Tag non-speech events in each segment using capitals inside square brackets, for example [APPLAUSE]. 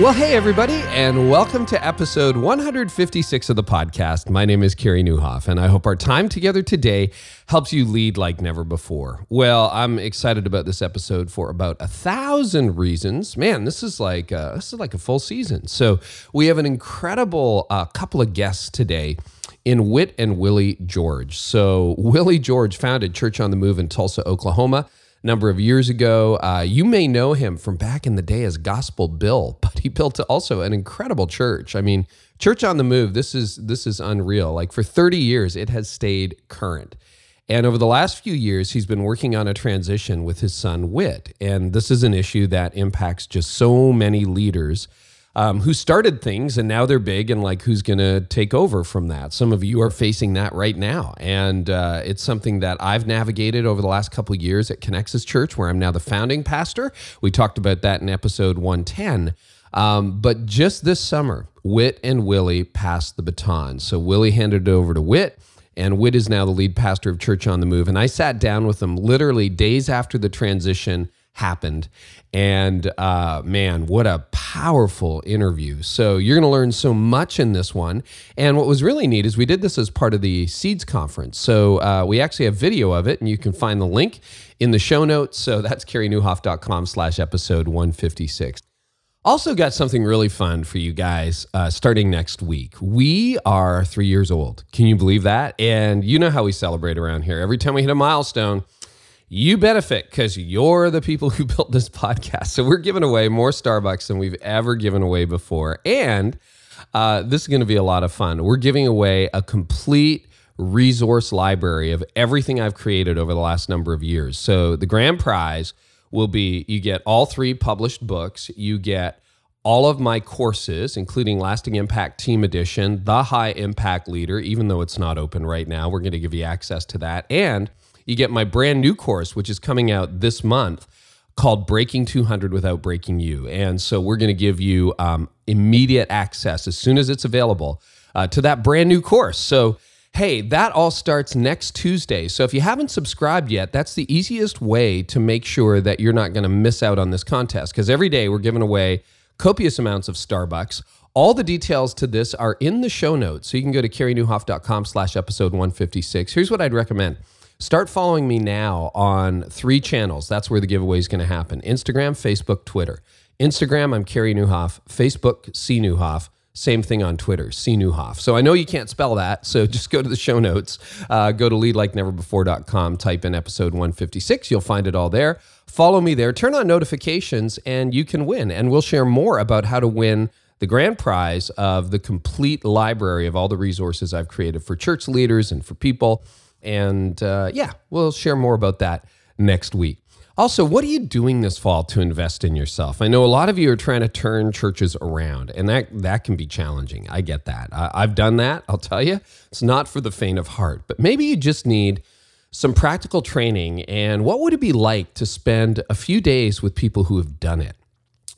Well, hey, everybody, and welcome to episode 156 of the podcast. My name is Carey Nieuwhof, and I hope our time together today helps you lead like never before. Well, I'm excited about this episode for about a thousand reasons. Man, this is like uh, this is like a full season. So we have an incredible uh, couple of guests today in Whit and Willie George. So Willie George founded Church on the Move in Tulsa, Oklahoma number of years ago. Uh, you may know him from back in the day as Gospel Bill, [LAUGHS] but he built also an incredible church. I mean, Church on the Move. This is this is unreal. Like for 30 years, it has stayed current. And over the last few years, he's been working on a transition with his son Whit. And this is an issue that impacts just so many leaders um, who started things and now they're big and like who's going to take over from that. Some of you are facing that right now, and uh, it's something that I've navigated over the last couple years at Connexus Church, where I'm now the founding pastor. We talked about that in episode 110. Um, but just this summer, Whit and Willie passed the baton. So Willie handed it over to Whit and Whit is now the lead pastor of Church on the Move. And I sat down with them literally days after the transition happened. And uh, man, what a powerful interview. So you're going to learn so much in this one. And what was really neat is we did this as part of the Seeds Conference. So uh, we actually have video of it, and you can find the link in the show notes. So that's careynieuwhof.com slash episode 156. Also, got something really fun for you guys uh, starting next week. We are three years old. Can you believe that? And you know how we celebrate around here. Every time we hit a milestone, you benefit because you're the people who [LAUGHS] built this podcast. So we're giving away more Starbucks than we've ever given away before. And uh, this is going to be a lot of fun. We're giving away a complete resource library of everything I've created over the last number of years. So the grand prize will be you get all three published books, you get all of my courses, including Lasting Impact Team Edition, The High Impact Leader, even though it's not open right now, we're going to give you access to that. And you get my brand new course, which is coming out this month called Breaking 200 Without Breaking You. And so we're going to give you um, immediate access as soon as it's available uh, to that brand new course. So, hey, that all starts next Tuesday. So if you haven't subscribed yet, that's the easiest way to make sure that you're not going to miss out on this contest because every day we're giving away copious amounts of Starbucks. All the details to this are in the show notes. So you can go to careynieuwhof.com slash episode 156. Here's what I'd recommend. Start following me now on three channels. That's where the giveaway is going to happen Instagram, Facebook, Twitter. Instagram, I'm Carey Nieuwhof. Facebook, C Nieuwhof. Same thing on Twitter, C Nieuwhof. So I know you can't spell that, so [LAUGHS] just go to the show notes. Uh, go to leadlikeneverbefore.com, type in episode 156. You'll find it all there. Follow me there, turn on notifications, and you can win. And we'll share more about how to win the grand prize of the complete library of all the resources I've created for church leaders and for people. And uh, yeah, we'll share more about that next week. Also, what are you doing this fall to invest in yourself? I know a lot of you are trying to turn churches around, and that, that can be challenging. I get that. I, I've done that. I'll tell you, it's not for the faint of heart, but maybe you just need some practical training. And what would it be like to spend a few days with people who have done it?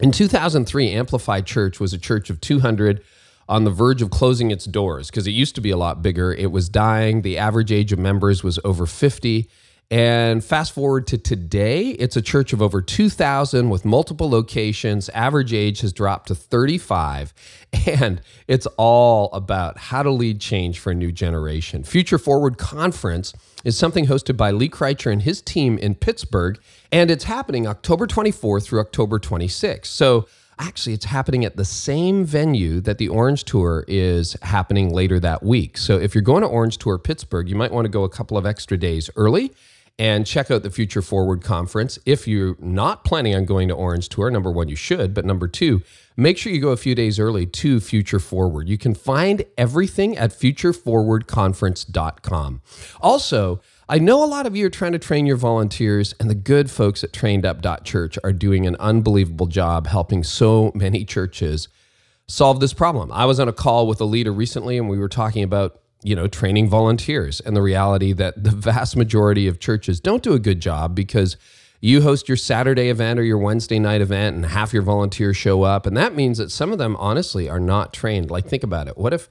In 2003, Amplified Church was a church of 200 on the verge of closing its doors because it used to be a lot bigger. It was dying. The average age of members was over 50. And fast forward to today, it's a church of over 2,000 with multiple locations. Average age has dropped to 35. [LAUGHS] And it's all about how to lead change for a new generation. Future Forward Conference is something hosted by Lee Kricher and his team in Pittsburgh. And it's happening October 24th through October 26th. So actually it's happening at the same venue that the Orange Tour is happening later that week. So if you're going to Orange Tour Pittsburgh, you might want to go a couple of extra days early and check out the Future Forward conference. If you're not planning on going to Orange Tour, number one, you should, but number two, make sure you go a few days early to Future Forward. You can find everything at futureforwardconference.com. Also, I know a lot of you are trying to train your volunteers, and the good folks at trainedup.church are doing an unbelievable job helping so many churches solve this problem. I was on a call with a leader recently, and we were talking about you know training volunteers and the reality that the vast majority of churches don't do a good job because You host your Saturday event or your Wednesday night event, and half your volunteers show up. And that means that some of them, honestly, are not trained. Like, think about it. What if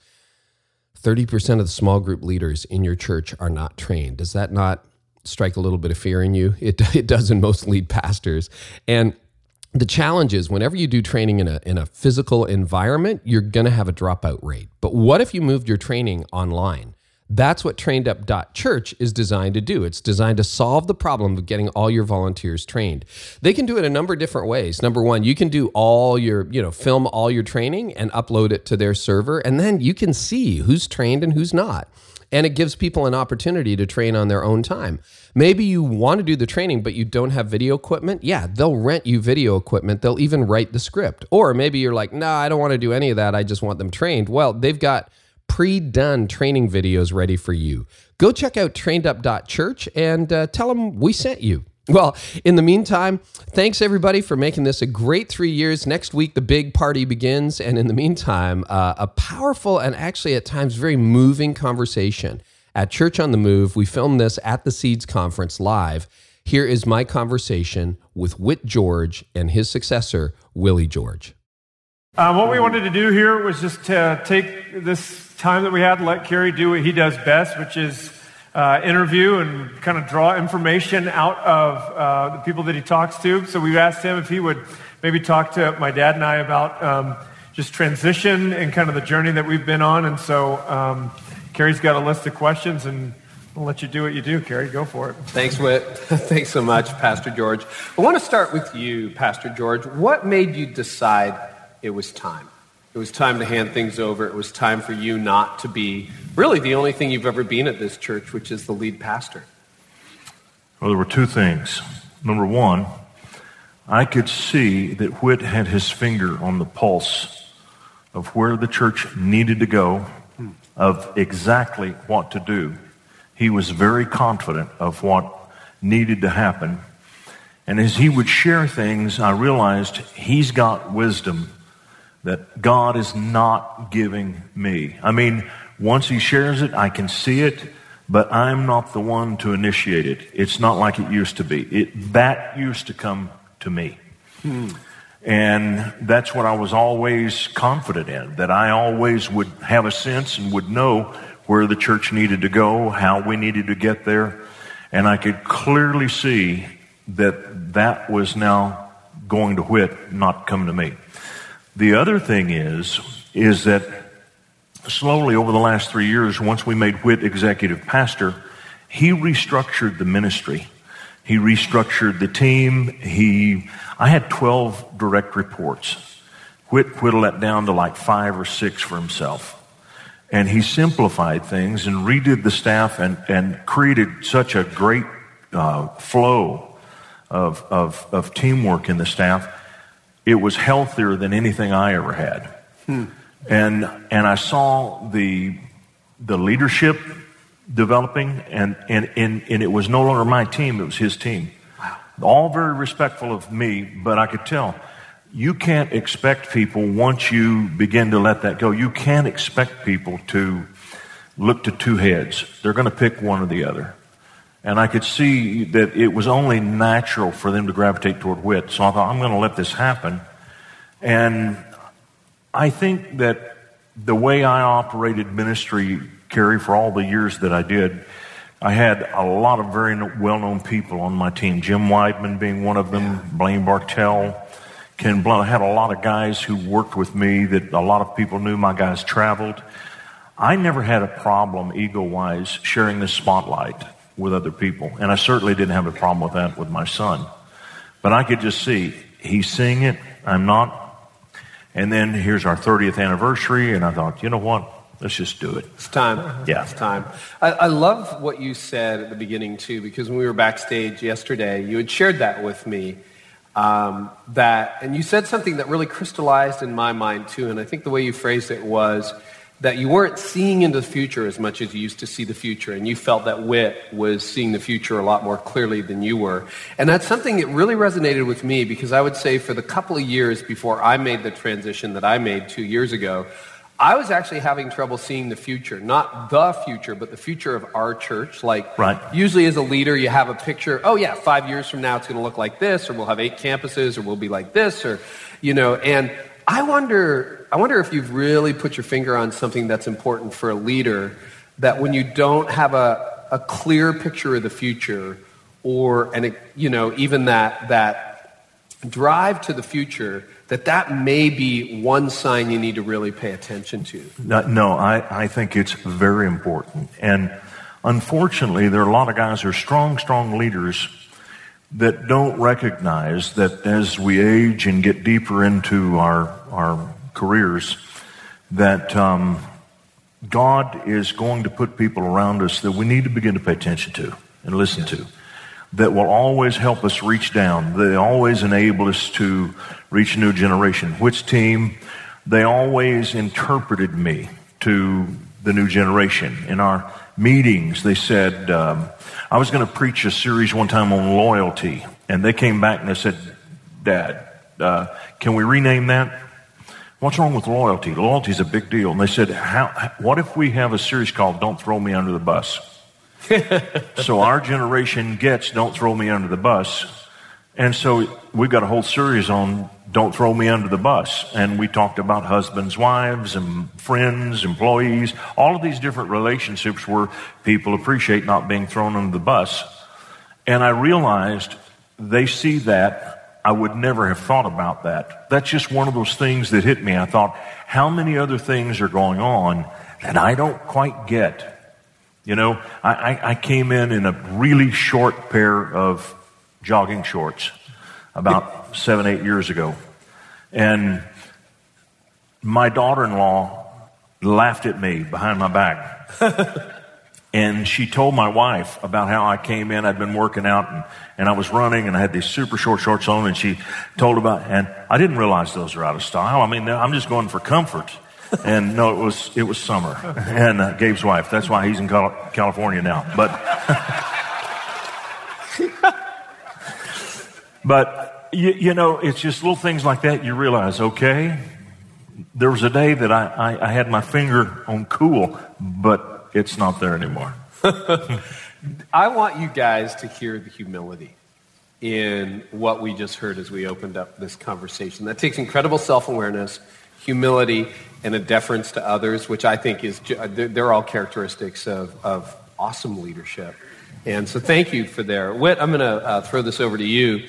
30% of the small group leaders in your church are not trained? Does that not strike a little bit of fear in you? It, [LAUGHS] it does in most lead pastors. And the challenge is whenever you do training in a, in a physical environment, you're going to have a dropout rate. But what if you moved your training online? That's what trainedup.church is designed to do. It's designed to solve the problem of getting all your volunteers trained. They can do it a number of different ways. Number one, you can do all your, you know, film all your training and upload it to their server, and then you can see who's trained and who's not and it gives people an opportunity to train on their own time. Maybe you want to do the training, but you don't have video equipment. Yeah, they'll rent you video equipment. They'll even write the script. Or maybe you're like, nah, I don't want to do any of that. I just want them trained. Well, they've got pre done training videos ready for you. Go check out trainedup.church and uh, tell them we sent you. Well, in the meantime, thanks everybody for making this a great three years. Next week, the big party begins. And in the meantime, uh, a powerful and actually at times very moving conversation at Church on the Move. We filmed this at the Seeds Conference live. Here is my conversation with Whit George and his successor, Willie George. Um, what we wanted to do here was just to take this time that we had, let Carey do what he does best, which is uh, interview and kind of draw information out of uh, the people that he talks to. So we asked him if he would maybe talk to my dad and I about um, just transition and kind of the journey that we've been on. And so um, Carey's got a list of questions and I'll let you do what you do, Carey. Go for it. Thanks, Whit. [LAUGHS] Thanks so much, Pastor George. I want to start with you, Pastor George. What made you decide it was time? It was time to hand things over. It was time for you not to be really the only thing you've ever been at this church, which is the lead pastor. Well, there were two things. Number one, I could see that Whit had his finger on the pulse of where the church needed to go, of exactly what to do. He was very confident of what needed to happen. And as he would share things, I realized he's got wisdom that God is not giving me. I mean, once He shares it, I can see it, but I'm not the one to initiate it. It's not like it used to be. It, that used to come to me. Hmm. And that's what I was always confident in, that I always would have a sense and would know where the church needed to go, how we needed to get there. And I could clearly see that that was now going to Whit, not come to me. The other thing is, is that slowly over the last three years, once we made Whit executive pastor, he restructured the ministry. He restructured the team. He, I had 12 direct reports. Whit whittled that down to like five or six for himself. And he simplified things and redid the staff and, and created such a great uh, flow of, of, of teamwork in the staff it was healthier than anything I ever had. Hmm. And, and I saw the, the leadership developing, and, and, and, and it was no longer my team, it was his team. Wow. All very respectful of me, but I could tell you can't expect people once you begin to let that go, you can't expect people to look to two heads. They're going to pick one or the other. And I could see that it was only natural for them to gravitate toward Whit. So I thought, I'm going to let this happen. And I think that the way I operated ministry, Carey, for all the years that I did, I had a lot of very well known people on my team. Jim Weidman being one of them, Blaine Bartell, Ken Blunt. I had a lot of guys who worked with me that a lot of people knew my guys traveled. I never had a problem, ego wise, sharing the spotlight with other people. And I certainly didn't have a problem with that with my son. But I could just see he's seeing it, I'm not. And then here's our 30th anniversary, and I thought, you know what? Let's just do it. It's time. Yeah. It's time. I, I, love what you said at the beginning, too, because when we were backstage yesterday, you had shared that with me. Um, that, and you said something that really crystallized in my mind, too. And I think the way you phrased it was that you weren't seeing into the future as much as you used to see the future, and you felt that Whit was seeing the future a lot more clearly than you were. And that's something that really resonated with me because I would say for the couple of years before I made the transition that I made two years ago, I was actually having trouble seeing the future, not the future, but the future of our church. Like, Right. usually as a leader, you have a picture. Oh yeah, five years from now, it's going to look like this, or we'll have eight campuses, or we'll be like this, or you know. And I wonder, I wonder if you've really put your finger on something that's important for a leader. That when you don't have a, a clear picture of the future, or and you know, even that that drive to the future, that that may be one sign you need to really pay attention to. No, no I, I think it's very important. And unfortunately, there are a lot of guys who are strong, strong leaders that don't recognize that as we age and get deeper into our, our careers, that um, God is going to put people around us that we need to begin to pay attention to and listen to. That will always help us reach down. They always enable us to reach a new generation. Which team? They always interpreted me to the new generation. In our meetings, they said, um, I was going to preach a series one time on loyalty. And they came back and they said, Dad, uh, can we rename that? What's wrong with loyalty? Loyalty is a big deal. And they said, How, what if we have a series called Don't Throw Me Under the Bus? [LAUGHS] so our generation gets Don't Throw Me Under the Bus. And so we've got a whole series on Don't Throw Me Under the Bus. And we talked about husbands, wives, and friends, employees, all of these different relationships where people appreciate not being thrown under the bus. And I realized they see that. I would never have thought about that. That's just one of those things that hit me. I thought, how many other things are going on that I don't quite get? You know, I, I, I came in in a really short pair of jogging shorts about seven, eight years ago. And my daughter in law laughed at me behind my back. [LAUGHS] and she told my wife about how I came in. I'd been working out and, and I was running and I had these super short shorts on. And she told about, and I didn't realize those are out of style. I mean, I'm just going for comfort. [LAUGHS] And no, it was, it was summer. And uh, Gabe's wife. That's why he's in Cal- California now. But, [LAUGHS] but you, you know, it's just little things like that you realize, okay, there was a day that I, I, I had my finger on cool, but it's not there anymore. [LAUGHS] I want you guys to hear the humility in what we just heard as we opened up this conversation. That takes incredible self awareness, humility, and a deference to others, which I think is, they're they're all characteristics of, of awesome leadership. And so thank you for there. Whit, I'm going to uh, throw this over to you.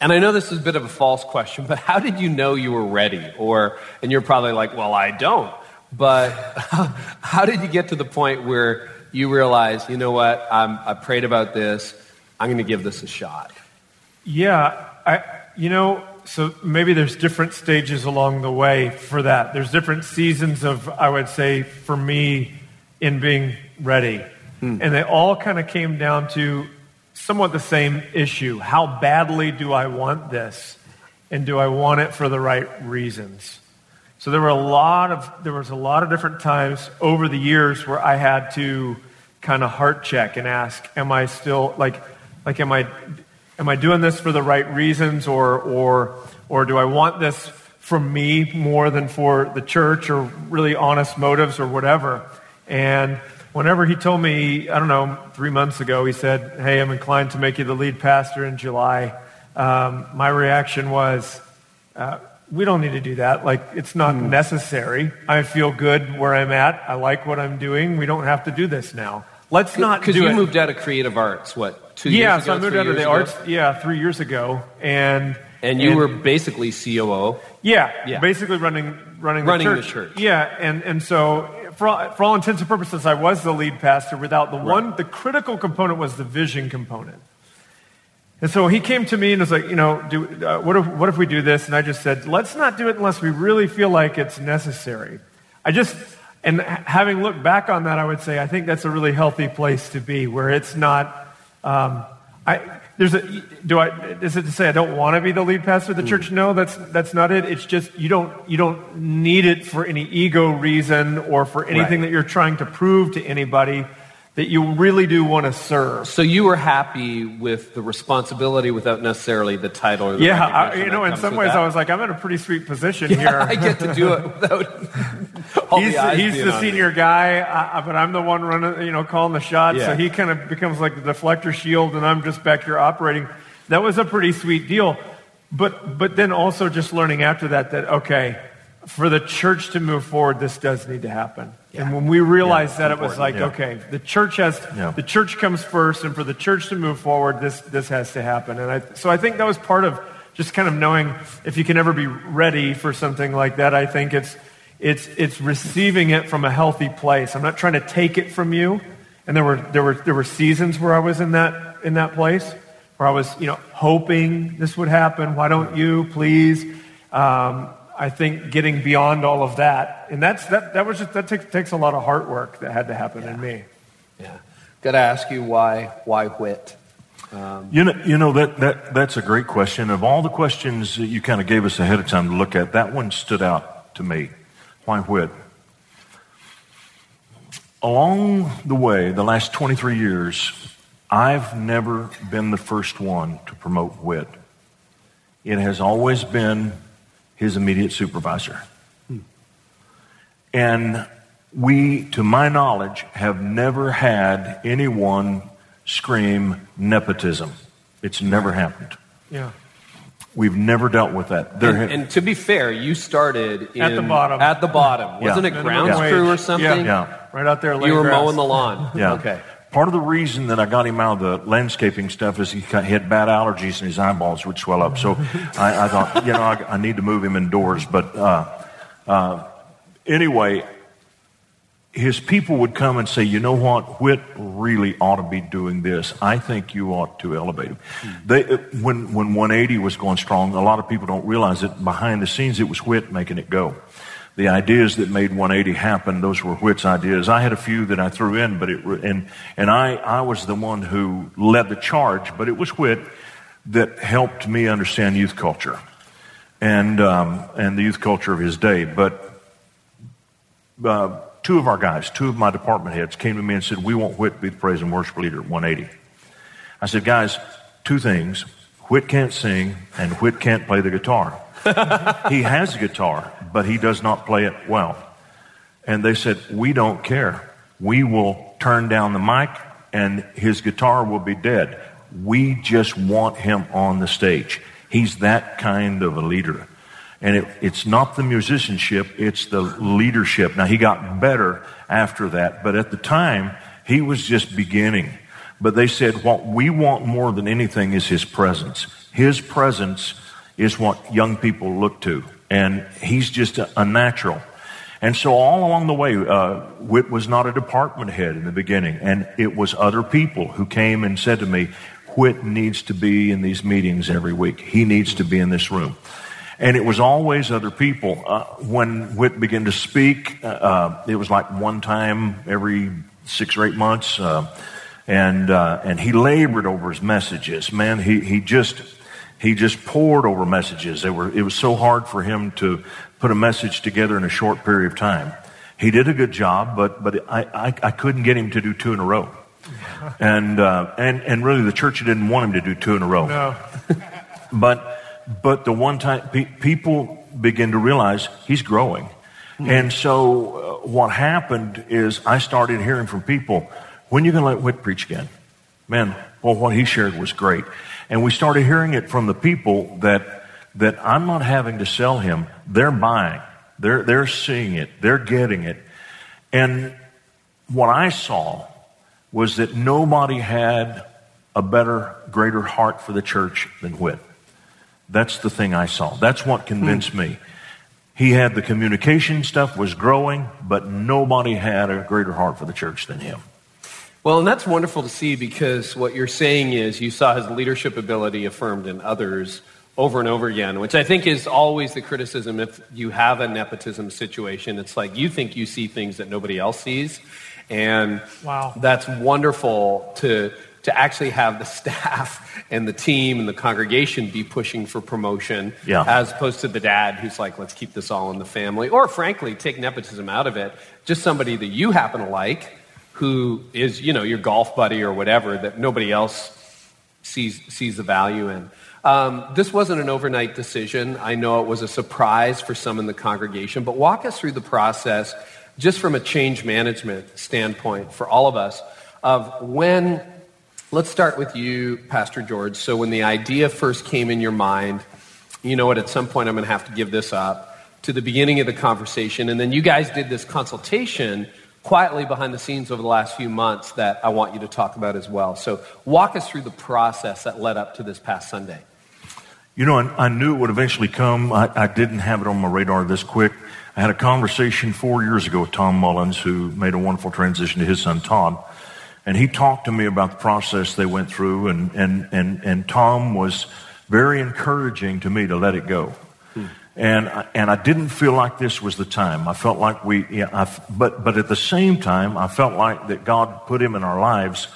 And I know this is a bit of a false question, [LAUGHS] but how did you know you were ready? Or, and you're probably like, well, I don't. But [LAUGHS] how did you get to the point where you realize, you know what, I'm, I prayed about this, I'm going to give this a shot? Yeah, I, you know, so maybe there's different stages along the way for that. There's different seasons of, I would say, for me, in being ready. Mm. And they all kind of came down to somewhat the same issue. How badly do I want this? And do I want it for the right reasons? So there were a lot of there was a lot of different times over the years where I had to kind of heart check and ask, am I still like like am I am I doing this for the right reasons or or or do I want this for me more than for the church or really honest motives or whatever? And whenever he told me, I don't know, three months ago, he said, Hey, I'm inclined to make you the lead pastor in July. Um, my reaction was, uh, we don't need to do that. Like, it's not necessary. I feel good where I'm at. I like what I'm doing. We don't have to do this now. Let's not Because you it. moved out of creative arts, what, two yeah, years so ago? Yeah, so I moved out of the ago? arts, yeah, three years ago. And And you were basically COO. yeah, Yeah. basically running running, Running the, the church. church. Yeah, and and so for all, for all intents and purposes, I was the lead pastor. Without the one, the critical component was the vision component. And so he came to me and was like, you know, do, uh, what if what if we do this? And I just said, let's not do it unless we really feel like it's necessary. I just and having looked back on that, I would say I think that's a really healthy place to be, where it's not. Um, I, there's a, do I, is it to say I don't want to be the lead pastor of the hmm. church? No, that's, that's not it. It's just you don't, you don't need it for any ego reason or for anything Right. that you're trying to prove to anybody that you really do want to serve. So you were happy with the responsibility without necessarily the title or the Yeah, I, you know, in some ways that. I was like, I'm in a pretty sweet position Yeah, here. I get to do it without [LAUGHS] All the he's, eyes he's the senior guy, uh, but I'm the one running, you know, calling the shots. Yeah. So he kind of becomes like the deflector shield, and I'm just back here operating. That was a pretty sweet deal. But, but then also just learning after that that, okay, for the church to move forward, this does need to happen. And when we realized Yeah, that, it was like, yeah. okay, the church has, Yeah. the church comes first, and for the church to move forward, this, this has to happen. And I, so I think that was part of just kind of knowing if you can ever be ready for something like that. I think it's, it's, it's receiving it from a healthy place. I'm not trying to take it from you. And there were, there were, there were seasons where I was in that, in that place where I was, you know, hoping this would happen. Why don't you, please? Um, I think getting beyond all of that, and that's that. That was just that takes, takes a lot of heart work that had to happen in me. Yeah. Got to ask you why why Whit? Um, you know, you know that, that that's a great question. Of all the questions that you kind of gave us ahead of time to look at, that one stood out to me. Why Whit? Along the way, the last 23 years, I've never been the first one to promote Whit. It has always been his immediate supervisor. And we, to my knowledge, have never had anyone scream nepotism. It's never happened. Yeah, We've never dealt with that. There And, ha- and to be fair, you started in, At the bottom. At the bottom, wasn't it Minimum grounds wage. crew or something? Yeah. right out there. You were grass. mowing the lawn. yeah. Okay. Part of the reason that I got him out of the landscaping stuff is he had bad allergies and his eyeballs would swell up. So I, I thought, [LAUGHS] you know, I, I need to move him indoors. But uh, uh, anyway, his people would come and say, you know what, Whit really ought to be doing this. I think you ought to elevate him. They, uh, when, when 180 was going strong, a lot of people don't realize that behind the scenes it was Whit making it go. The ideas that made 180 happen, those were Whit's ideas. I had a few that I threw in, but it, and, and I, I was the one who led the charge, but it was Whit that helped me understand youth culture and, um, and the youth culture of his day. But uh, two of our guys, two of my department heads came to me and said, We want Whit to be the praise and worship leader at 180. I said, Guys, two things. Whit can't sing and Whit can't play the guitar. [LAUGHS] he has a guitar, but he does not play it well. And they said, We don't care. We will turn down the mic and his guitar will be dead. We just want him on the stage. He's that kind of a leader. And it, it's not the musicianship, it's the leadership. Now, he got better after that, but at the time, he was just beginning. But they said, what we want more than anything is his presence. His presence is what young people look to. And he's just a, a natural. And so all along the way, uh, Whit was not a department head in the beginning. And it was other people who came and said to me, Whit needs to be in these meetings every week. He needs to be in this room. And it was always other people. Uh, when Whit began to speak, uh, uh, it was like one time every six or eight months. Uh, and, uh, and he labored over his messages. Man, he, he just, he just poured over messages. They were, it was so hard for him to put a message together in a short period of time. He did a good job, but, but I, I, I couldn't get him to do two in a row. [LAUGHS] And, uh, and, and really the church didn't want him to do two in a row. No, [LAUGHS] But, but the one time pe- people begin to realize he's growing. And so uh, what happened is I started hearing from people, when are you going to let Whit preach again? Man, well, what he shared was great. And we started hearing it from the people that, that I'm not having to sell him. They're buying. They're, they're seeing it. They're getting it. And what I saw was that nobody had a better, greater heart for the church than Whit. That's the thing I saw. That's what convinced hmm. me. He had the communication stuff was growing, but nobody had a greater heart for the church than him. Well, and that's wonderful to see because what you're saying is you saw his leadership ability affirmed in others over and over again, which I think is always the criticism if you have a nepotism situation. It's like you think you see things that nobody else sees. And Wow. that's wonderful to, to actually have the [LAUGHS] staff and the team and the congregation be pushing for promotion Yeah. as opposed to the dad who's like, let's keep this all in the family. Or frankly, take nepotism out of it. Just somebody that you happen to like who is, you know, your golf buddy or whatever that nobody else sees, sees the value in. Um, this wasn't an overnight decision. I know it was a surprise for some in the congregation, but walk us through the process just from a change management standpoint for all of us of when, let's start with you, Pastor George. So, when the idea first came in your mind, you know what, at some point I'm going to have to give this up, to the beginning of the conversation, and then you guys did this consultation quietly behind the scenes over the last few months that I want you to talk about as well. So, walk us through the process that led up to this past Sunday. You know, I, I knew it would eventually come. I, I, didn't have it on my radar this quick. I had a conversation four years ago with Tom Mullins, who made a wonderful transition to his son Todd. And he talked to me about the process they went through, and, and, and, and Tom was very encouraging to me to let it go. And, and I didn't feel like this was the time. I felt like we, yeah, I, but, but at the same time, I felt like that God put him in our lives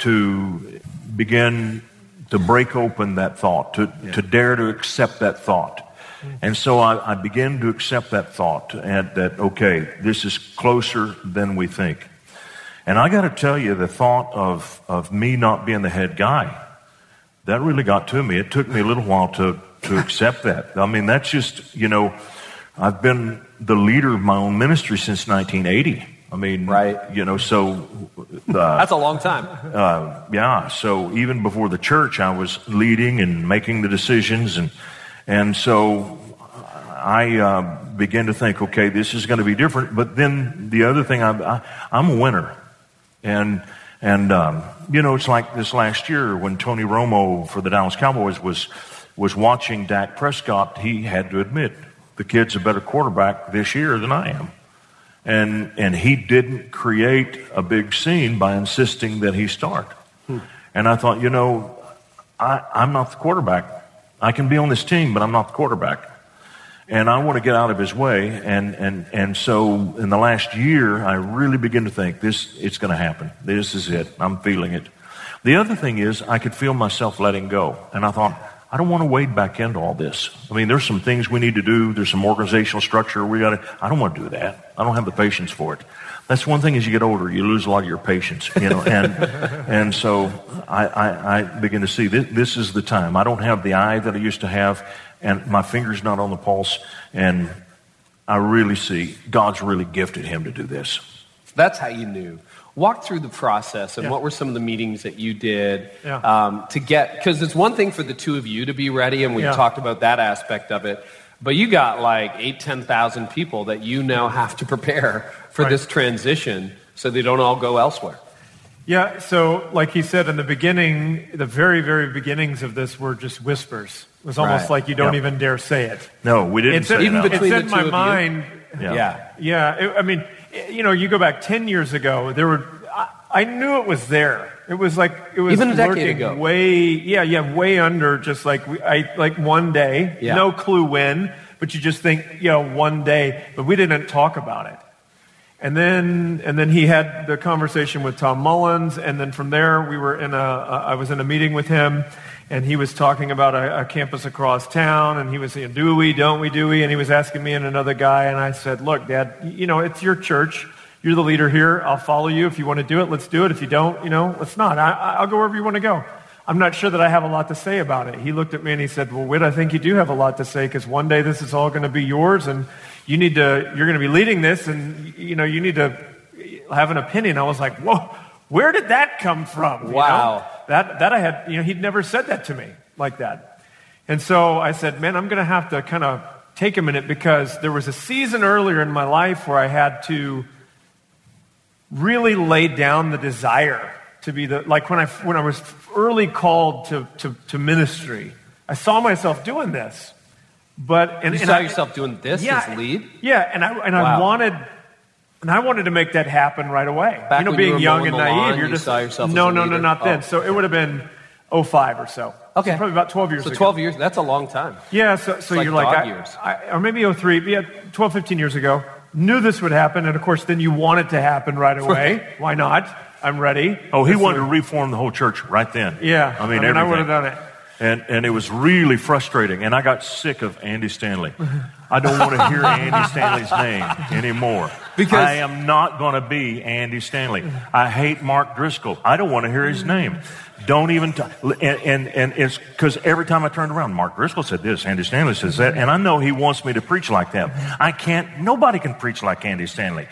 to begin to break open that thought, to, yeah. to dare to accept that thought. Mm-hmm. And so I, I, began to accept that thought and that, okay, this is closer than we think. And I got to tell you, the thought of, of me not being the head guy, that really got to me. It took me a little while to, to accept that. I mean, that's just, you know, I've been the leader of my own ministry since 1980. I mean, right. You know, so uh, that's a long time. Uh, yeah. So even before the church, I was leading and making the decisions, and and so I uh, began to think, okay, this is going to be different. But then the other thing, I, I, am a winner, and and um, you know, it's like this last year when Tony Romo for the Dallas Cowboys was was watching Dak Prescott, he had to admit the kid's a better quarterback this year than I am. And, and he didn't create a big scene by insisting that he start. Hmm. And I thought, you know, I, I'm not the quarterback. I can be on this team, but I'm not the quarterback. And I want to get out of his way. And, and, and so in the last year, I really begin to think this, it's going to happen. This is it. I'm feeling it. The other thing is I could feel myself letting go. And I thought, I don't want to wade back into all this. I mean, there's some things we need to do. There's some organizational structure we got to. I don't want to do that. I don't have the patience for it. That's one thing as you get older, you lose a lot of your patience, you know. And [LAUGHS] and so I, I, I begin to see this, this is the time. I don't have the eye that I used to have, and my finger's not on the pulse. And I really see God's really gifted him to do this. That's how you knew walk through the process and yeah. what were some of the meetings that you did yeah. um, to get because it's one thing for the two of you to be ready and we yeah. talked about that aspect of it but you got like eight ten thousand people that you now have to prepare for right. this transition so they don't all go elsewhere yeah so like he said in the beginning the very very beginnings of this were just whispers it was almost right. like you don't yep. even dare say it no we didn't it's, even between it's in my mind yeah yeah, yeah it, i mean you know, you go back 10 years ago, there were, I, I knew it was there. It was like, it was Even a decade ago. way, yeah, yeah, way under just like, I, like one day, yeah. no clue when, but you just think, you know, one day, but we didn't talk about it. And then, and then he had the conversation with Tom Mullins, and then from there, we were in a, I was in a meeting with him, and he was talking about a, a, campus across town, and he was saying, "Do we? Don't we? Do we?" And he was asking me and another guy, and I said, "Look, Dad, you know it's your church. You're the leader here. I'll follow you. If you want to do it, let's do it. If you don't, you know, let's not. I, will go wherever you want to go." I'm not sure that I have a lot to say about it. He looked at me and he said, "Well, Whit, I think you do have a lot to say because one day this is all going to be yours, and you need to. You're going to be leading this, and you know, you need to have an opinion." I was like, "Whoa." Where did that come from? Wow. know? That, that I had, you know, he'd never said that to me like that. And so I said, man, I'm going to have to kind of take a minute because there was a season earlier in my life where I had to really lay down the desire to be the, like when I, when I was early called to, to, to ministry, I saw myself doing this. But, and, you and saw I, yourself doing this yeah, as lead? Yeah, and I, and wow. I wanted and I wanted to make that happen right away. Back you know, being you young and naive, lawn, you're just you just no, no, no, not then. Oh. So it would have been 05 or so. Okay, so probably about 12 years. So ago. 12 years. That's a long time. Yeah. So, so you're like, like I, I, or maybe 03. Yeah, 12, 15 years ago. Knew this would happen, and of course, then you want it to happen right away. Why not? I'm ready. Oh, he wanted to reform the whole church right then. Yeah. I mean, I, mean, I would have done it. And, and it was really frustrating. And I got sick of Andy Stanley. I don't want to hear Andy Stanley's name anymore. Because- I am not going to be Andy Stanley. I hate Mark Driscoll. I don't want to hear his name. Don't even, t- and, and, and it's because every time I turned around, Mark Driscoll said this, Andy Stanley says that, and I know he wants me to preach like that. I can't, nobody can preach like Andy Stanley.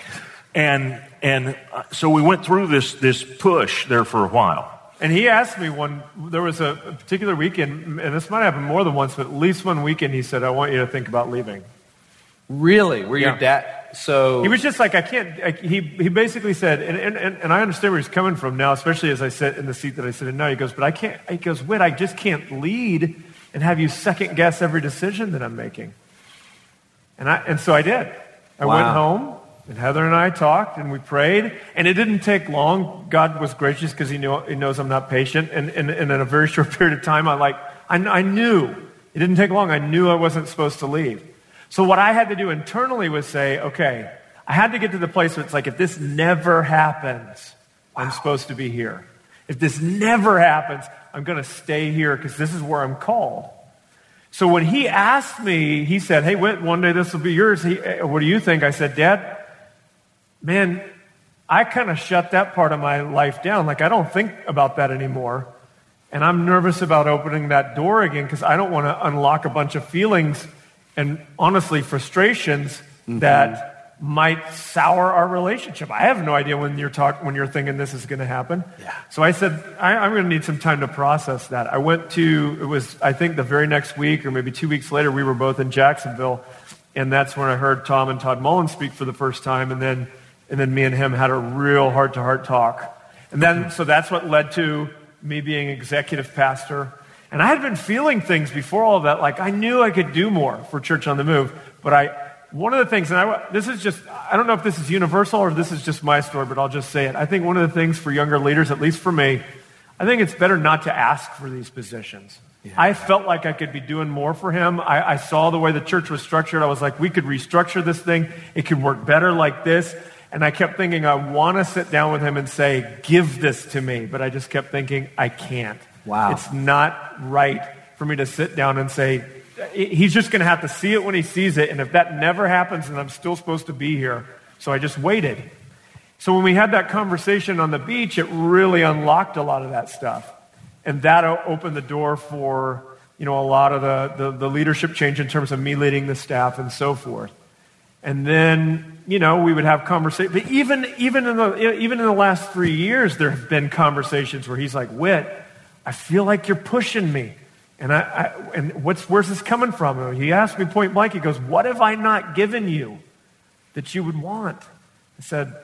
And, and uh, so we went through this, this push there for a while. And he asked me one, there was a, particular weekend, and this might happen more than once, but at least one weekend he said, I want you to think about leaving. Really? Were Yeah. your dad? So He was just like, I can't, I, he, he basically said, and, and, and, and I understand where he's coming from now, especially as I sit in the seat that I sit in now. He goes, but I can't, he goes, Whit, I just can't lead and have you second guess every decision that I'm making. And, I, and so I did. I went home, and Heather and I talked, and we prayed, and it didn't take long. God was gracious because he, he knows I'm not patient. And, and, and in a very [LAUGHS] short period of time, I, like, I, I knew, it didn't take long, I knew I wasn't supposed to leave. So what I had to do internally was say, okay, I had to get to the place where it's like, if this never happens, I'm supposed to be here. If this never happens, I'm going to stay here because this is where I'm called. So when he asked me, he said, Hey, Whit, one day this will be yours. He, what do you think? I said, Dad, man, I kind of shut that part of my life down. Like, I don't think about that anymore. And I'm nervous about opening that door again because I don't want to unlock a bunch of feelings and honestly frustrations mm-hmm. that might sour our relationship. I have no idea when you're talk, when you're thinking this is going to happen. Yeah. So I said, I, I'm going to need some time to process that. I went to, it was, I think the very next week or maybe two weeks later, we were both in Jacksonville. And that's when I heard Tom and Todd Mullins speak for the first time. And then, and then me and him had a real heart to heart talk. And then, mm-hmm. so that's what led to me being executive pastor. And I had been feeling things before all of that, like I knew I could do more for Church on the Move. But I, one of the things, and I, this is just, I don't know if this is universal or this is just my story, but I'll just say it. I think one of the things for younger leaders, at least for me, I think it's better not to ask for these positions. I felt like I could be doing more for him. I, I saw the way the church was structured. I was like, we could restructure this thing. It could work better like this. And I kept thinking, I want to sit down with him and say, give this to me. But I just kept thinking, I can't. Wow. It's not right for me to sit down and say, he's just going to have to see it when he sees it. And if that never happens, then I'm still supposed to be here. So I just waited. So when we had that conversation on the beach, it really unlocked a lot of that stuff. And that opened the door for, you know, a lot of the, the, the leadership change in terms of me leading the staff and so forth. And then, you know, we would have conversations. But even, even, in the, even in the last three years, there have been conversations where he's like, Whit, I feel like you're pushing me. And, I, I, and what's, where's this coming from? And he asked me point blank, he goes, What have I not given you that you would want? I said,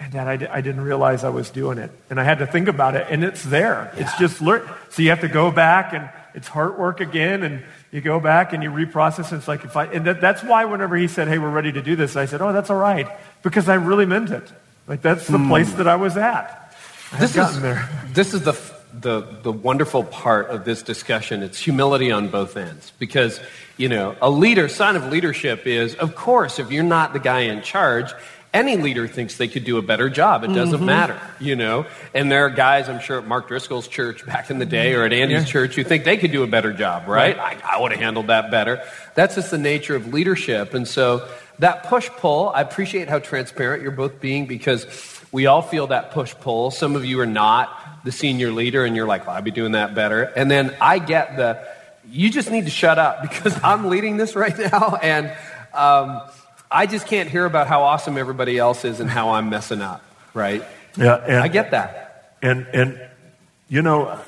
and Dad, I, didn't realize I was doing it. And I had to think about it, and it's there. It's just learn. So you have to go back, and it's heart work again, and you go back and you reprocess. And it's like, if I, and that, that's why whenever he said, Hey, we're ready to do this, I said, Oh, that's all right. Because I really meant it. Like, that's the hmm. place that I was at. I this is there. [LAUGHS] this is the the the wonderful part of this discussion. It's humility on both ends because you know a leader sign of leadership is of course if you're not the guy in charge. Any leader thinks they could do a better job. It doesn't matter, you know. And there are guys, I'm sure, at Mark Driscoll's church back in the day or at Andy's Yeah. church who think they could do a better job, right? I, I would have handled that better. That's just the nature of leadership. And so that push pull, I appreciate how transparent you're both being because we all feel that push pull. Some of you are not the senior leader and you're like, well, I'd be doing that better. And then I get the, you just need to shut up because I'm leading this right [LAUGHS] now. And um, I just can't hear about how awesome everybody else is and how I'm messing up, right? Yeah, and, I get that. And, and, you know,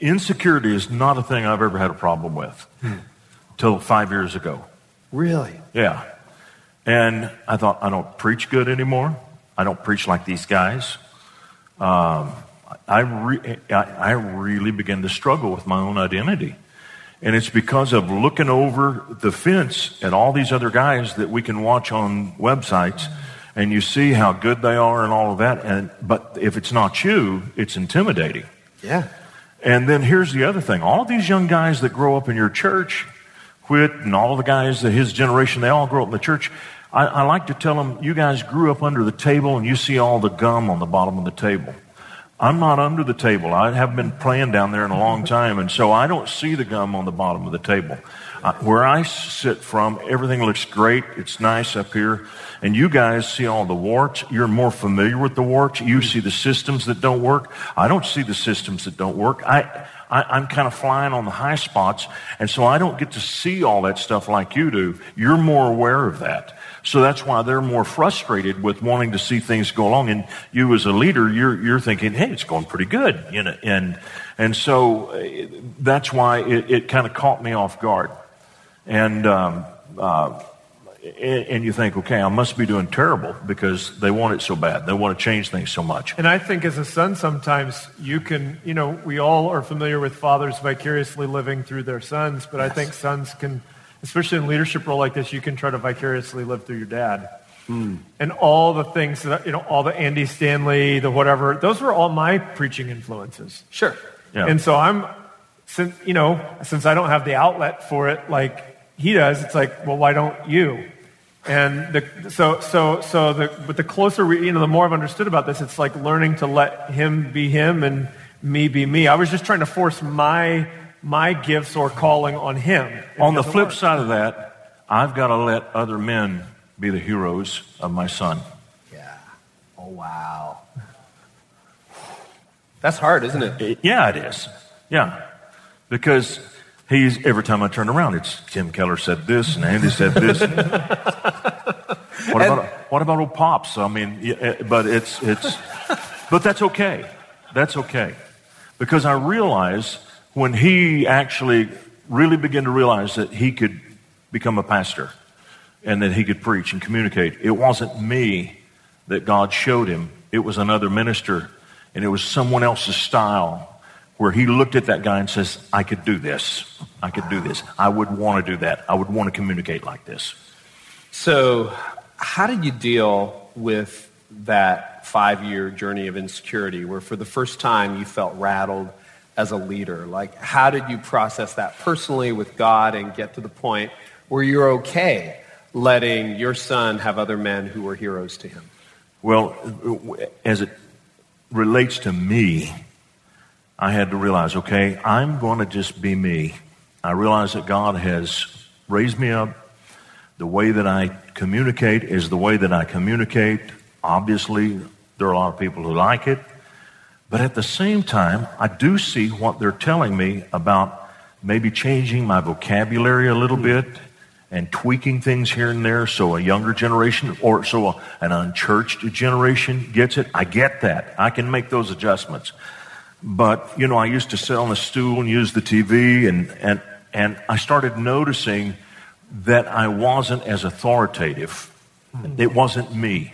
insecurity is not a thing I've ever had a problem with till five years ago. Really? Yeah. And I thought, I don't preach good anymore. I don't preach like these guys. Um, I, re- I, I really began to struggle with my own identity. And it's because of looking over the fence at all these other guys that we can watch on websites and you see how good they are and all of that. And, but if it's not you, it's intimidating. Yeah. And then here's the other thing. All these young guys that grow up in your church, Whit and all the guys that his generation, they all grow up in the church. I, I like to tell them, you guys grew up under the table and you see all the gum on the bottom of the table. I'm not under the table. I haven't been playing down there in a long time, and so I don't see the gum on the bottom of the table. Uh, where I sit from, everything looks great. It's nice up here. And you guys see all the warts. You're more familiar with the warts. You see the systems that don't work. I don't see the systems that don't work. I, I, am kind of flying on the high spots, and so I don't get to see all that stuff like you do. You're more aware of that. So that's why they're more frustrated with wanting to see things go along. And you as a leader, you're, you're thinking, hey, it's going pretty good. You know, and, and so uh, that's why it, it kind of caught me off guard. And, um, uh, and you think, okay, I must be doing terrible because they want it so bad. They want to change things so much. And I think as a son, sometimes you can, you know, we all are familiar with fathers vicariously living through their sons, but yes. I think sons can especially in a leadership role like this, you can try to vicariously live through your dad. Mm. And all the things that, you know, all the Andy Stanley, the whatever, those were all my preaching influences. Sure. Yeah. And so I'm, since, you know, since I don't have the outlet for it like he does, it's like, well, why don't you? And the, so, so, so the, but the closer we, you know, the more I've understood about this, it's like learning to let him be him and me be me. I was just trying to force my my gifts or calling on him. On the flip work. side of that, I've got to let other men be the heroes of my son. Yeah. Oh, wow. That's hard, isn't it? Yeah, it is. Yeah. Because he's, every time I turn around, it's Tim Keller said this and Andy said this. [LAUGHS] what, about, what about old Pops? I mean, eh, but it's, it's, but that's okay. That's okay. Because I realize when he actually really began to realize that he could become a pastor and that he could preach and communicate, it wasn't me that God showed him, it was another minister, and it was someone else's style where he looked at that guy and says, I could do this. I could do this. I would want to do that. I would want to communicate like this. So, how did you deal with that five year journey of insecurity where for the first time you felt rattled? As a leader? Like, how did you process that personally with God and get to the point where you're okay letting your son have other men who were heroes to him? Well, as it relates to me, I had to realize, okay, I'm going to just be me. I realize that God has raised me up. The way that I communicate is the way that I communicate. Obviously, there are a lot of people who like it. But at the same time, I do see what they're telling me about maybe changing my vocabulary a little bit and tweaking things here and there so a younger generation or so a, an unchurched generation gets it. I get that. I can make those adjustments. But, you know, I used to sit on a stool and use the TV and, and, and I started noticing that I wasn't as authoritative. It wasn't me.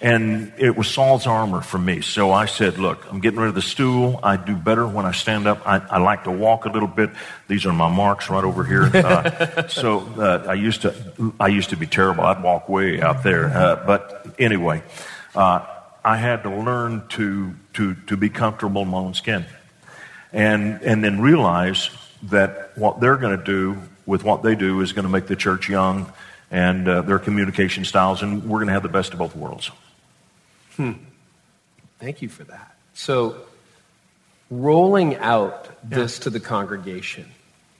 And it was Saul's armor for me. So I said, look, I'm getting rid of the stool. I do better when I stand up. I, I like to walk a little bit. These are my marks right over here. Uh, [LAUGHS] so uh, I used to, I used to be terrible. I'd walk way out there. Uh, but anyway, uh, I had to learn to, to, to be comfortable in my own skin. And, and then realize that what they're going to do with what they do is going to make the church young and uh, their communication styles, and we're going to have the best of both worlds. Hmm. Thank you for that. So, rolling out this yeah. to the congregation,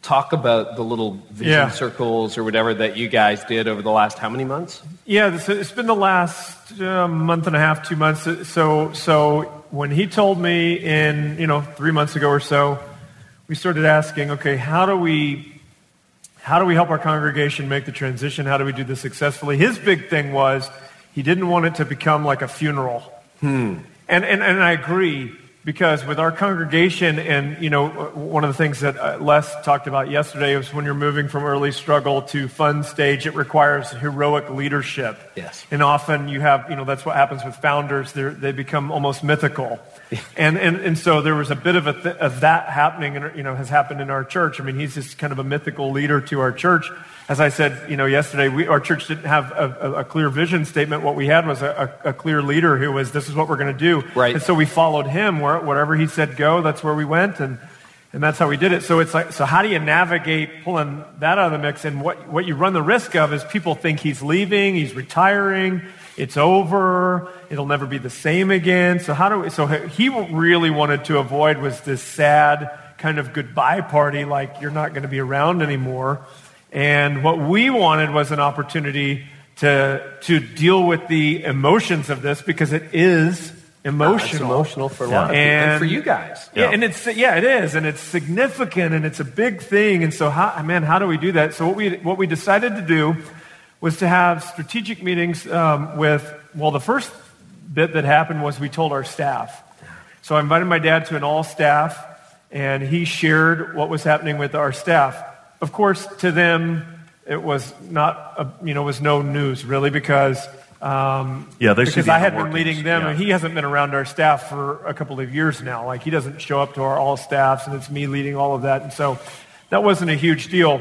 talk about the little vision yeah. circles or whatever that you guys did over the last how many months? Yeah, it's been the last uh, month and a half, two months. So, so when he told me in you know three months ago or so, we started asking, okay, how do we how do we help our congregation make the transition? How do we do this successfully? His big thing was he didn't want it to become like a funeral. Hmm. And, and, and I agree because with our congregation and you know one of the things that uh, Les talked about yesterday was when you're moving from early struggle to fun stage it requires heroic leadership. Yes. And often you have you know that's what happens with founders. They're, they become almost mythical. And, and and so there was a bit of, a th- of that happening and you know has happened in our church. I mean he's just kind of a mythical leader to our church as I said, you know, yesterday, we, our church didn't have a, a, clear vision statement. What we had was a, a, clear leader who was, this is what we're going to do. Right. And so we followed him. Where, wherever he said go, that's where we went. And, and that's how we did it. So it's like, so how do you navigate pulling that out of the mix? And what, what you run the risk of is people think he's leaving, he's retiring, it's over. It'll never be the same again. So how do we, so he really wanted to avoid was this sad kind of goodbye party, like you're not going to be around anymore. And what we wanted was an opportunity to, to deal with the emotions of this because it is emotional. Uh, emotional for a lot of people. And, and for you guys. Yeah. yeah. and it's yeah, it is, and it's significant, and it's a big thing. And so, how, man, how do we do that? So what we what we decided to do was to have strategic meetings um, with. Well, the first bit that happened was we told our staff. So I invited my dad to an all staff, and he shared what was happening with our staff. Of course, to them, it was not, a, you know, was no news really because um, yeah, they because I had been leading them, yeah. and he hasn't been around our staff for a couple of years now. Like he doesn't show up to our all staffs, and it's me leading all of that, and so that wasn't a huge deal.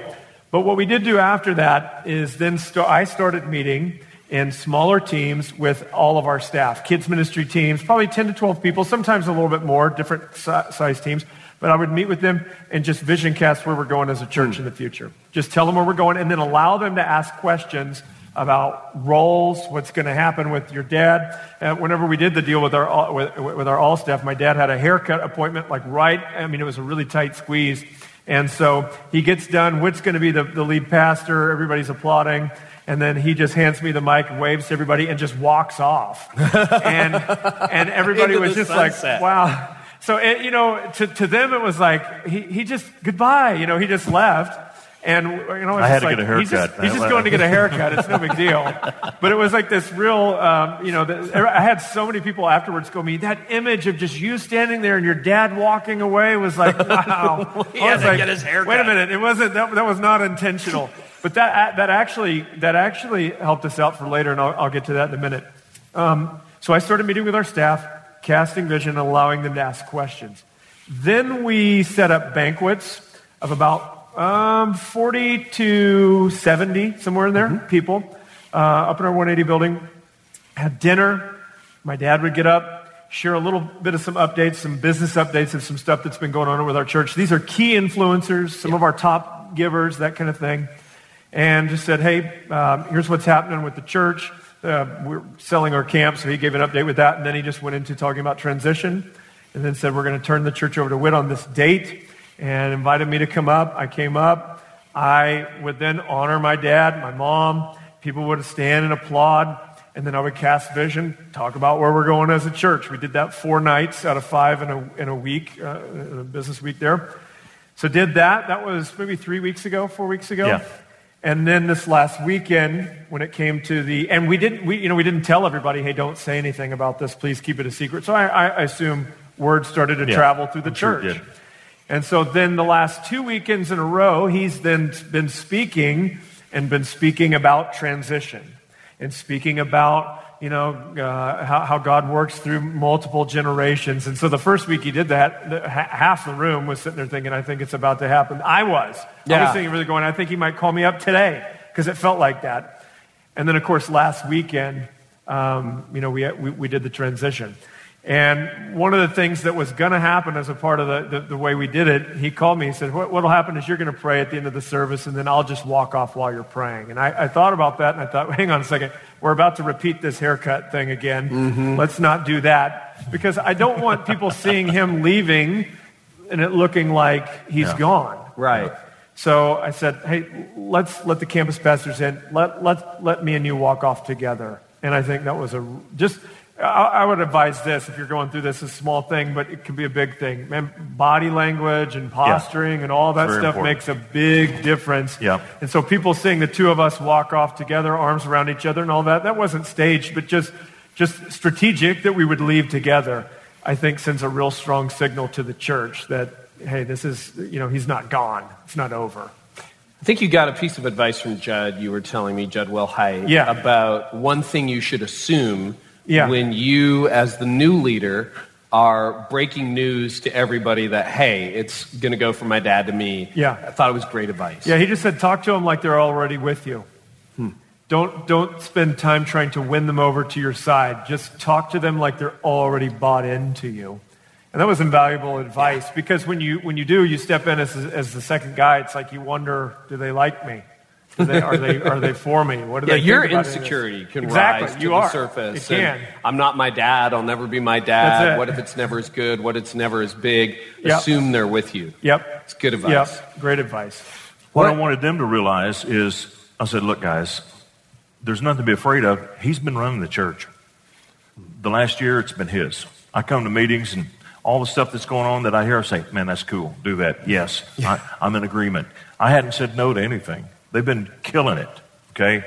But what we did do after that is then st- I started meeting in smaller teams with all of our staff, kids ministry teams, probably 10 to 12 people, sometimes a little bit more, different si- size teams. But I would meet with them and just vision cast where we're going as a church mm. in the future. Just tell them where we're going, and then allow them to ask questions about roles, what's going to happen with your dad. Uh, whenever we did the deal with our, with, with our all staff, my dad had a haircut appointment, like right, I mean, it was a really tight squeeze. And so he gets done. Whit's going to be the, the lead pastor. Everybody's applauding. And then he just hands me the mic and waves to everybody and just walks off. [LAUGHS] and, and everybody was just sunset. like, wow. So, it, you know, to, to them, it was like, he, he just, goodbye. You know, he just left. And you know, I had to like, get a haircut. He's just, he's just going to get a haircut. It's no big [LAUGHS] deal. But it was like this real, um, you know. The, I had so many people afterwards go me that image of just you standing there and your dad walking away was like, [LAUGHS] wow. [LAUGHS] he I was like, get his haircut. Wait a minute, it wasn't that, that was not intentional. But that that actually that actually helped us out for later, and I'll, I'll get to that in a minute. Um, so I started meeting with our staff, casting vision, and allowing them to ask questions. Then we set up banquets of about um, 40 to 70, somewhere in there, mm-hmm. people uh, up in our 180 building. Had dinner. My dad would get up, share a little bit of some updates, some business updates of some stuff that's been going on with our church. These are key influencers, some yeah. of our top givers, that kind of thing. And just said, hey, um, here's what's happening with the church. Uh, we're selling our camp, so he gave an update with that. And then he just went into talking about transition and then said, we're going to turn the church over to Whit on this date and invited me to come up. I came up. I would then honor my dad, my mom. People would stand and applaud. And then I would cast vision, talk about where we're going as a church. We did that four nights out of five in a, in a week, uh, in a business week there. So did that. That was maybe three weeks ago, four weeks ago. Yeah. And then this last weekend, when it came to the, and we didn't, we, you know, we didn't tell everybody, hey, don't say anything about this. Please keep it a secret. So I, I assume word started to yeah, travel through the I'm church. Sure and so then the last two weekends in a row, he's then been speaking and been speaking about transition and speaking about, you know, uh, how, how, God works through multiple generations. And so the first week he did that, the, half the room was sitting there thinking, I think it's about to happen. I was. Yeah. I was thinking, really going, I think he might call me up today because it felt like that. And then, of course, last weekend, um, you know, we, we, we did the transition. And one of the things that was going to happen as a part of the, the, the, way we did it, he called me. He said, What will happen is you're going to pray at the end of the service, and then I'll just walk off while you're praying. And I, I thought about that, and I thought, [LAUGHS] Hang on a second. We're about to repeat this haircut thing again. Mm-hmm. Let's not do that. Because I don't want people seeing him leaving and it looking like he's yeah. gone. Right. So I said, Hey, let's let the campus pastors in. Let, let, let me and you walk off together. And I think that was a just I would advise this if you're going through this, a small thing, but it can be a big thing. Man, body language and posturing yeah. and all that stuff important. makes a big difference. Yeah. And so people seeing the two of us walk off together, arms around each other and all that, that wasn't staged, but just, just strategic that we would leave together, I think sends a real strong signal to the church that, hey, this is, you know, he's not gone. It's not over. I think you got a piece of advice from Jud. You were telling me, Jud Wilhite, yeah. about one thing you should assume yeah. when you, as the new leader, are breaking news to everybody that, hey, it's going to go from my dad to me. Yeah. I thought it was great advice. Yeah, he just said, talk to them like they're already with you. Hmm. Don't, don't spend time trying to win them over to your side. Just talk to them like they're already bought into you. And that was invaluable advice because when you, when you do, you step in as, as the second guy, it's like you wonder, do they like me? Are they, are they, are they for me? What do Yeah, they your think insecurity this? can exactly. rise to you the are. surface. It and can. I'm not my dad. I'll never be my dad. What if it's never as good? What if it's never as big? Yep. Assume they're with you. Yep. It's good advice. Yep. Great advice. What I wanted them to realize is I said, look, guys, there's nothing to be afraid of. He's been running the church. The last year, it's been his. I come to meetings and all the stuff that's going on that I hear, I say, man, that's cool. Do that. Yes, I, I'm in agreement. I hadn't said no to anything. They've been killing it, okay?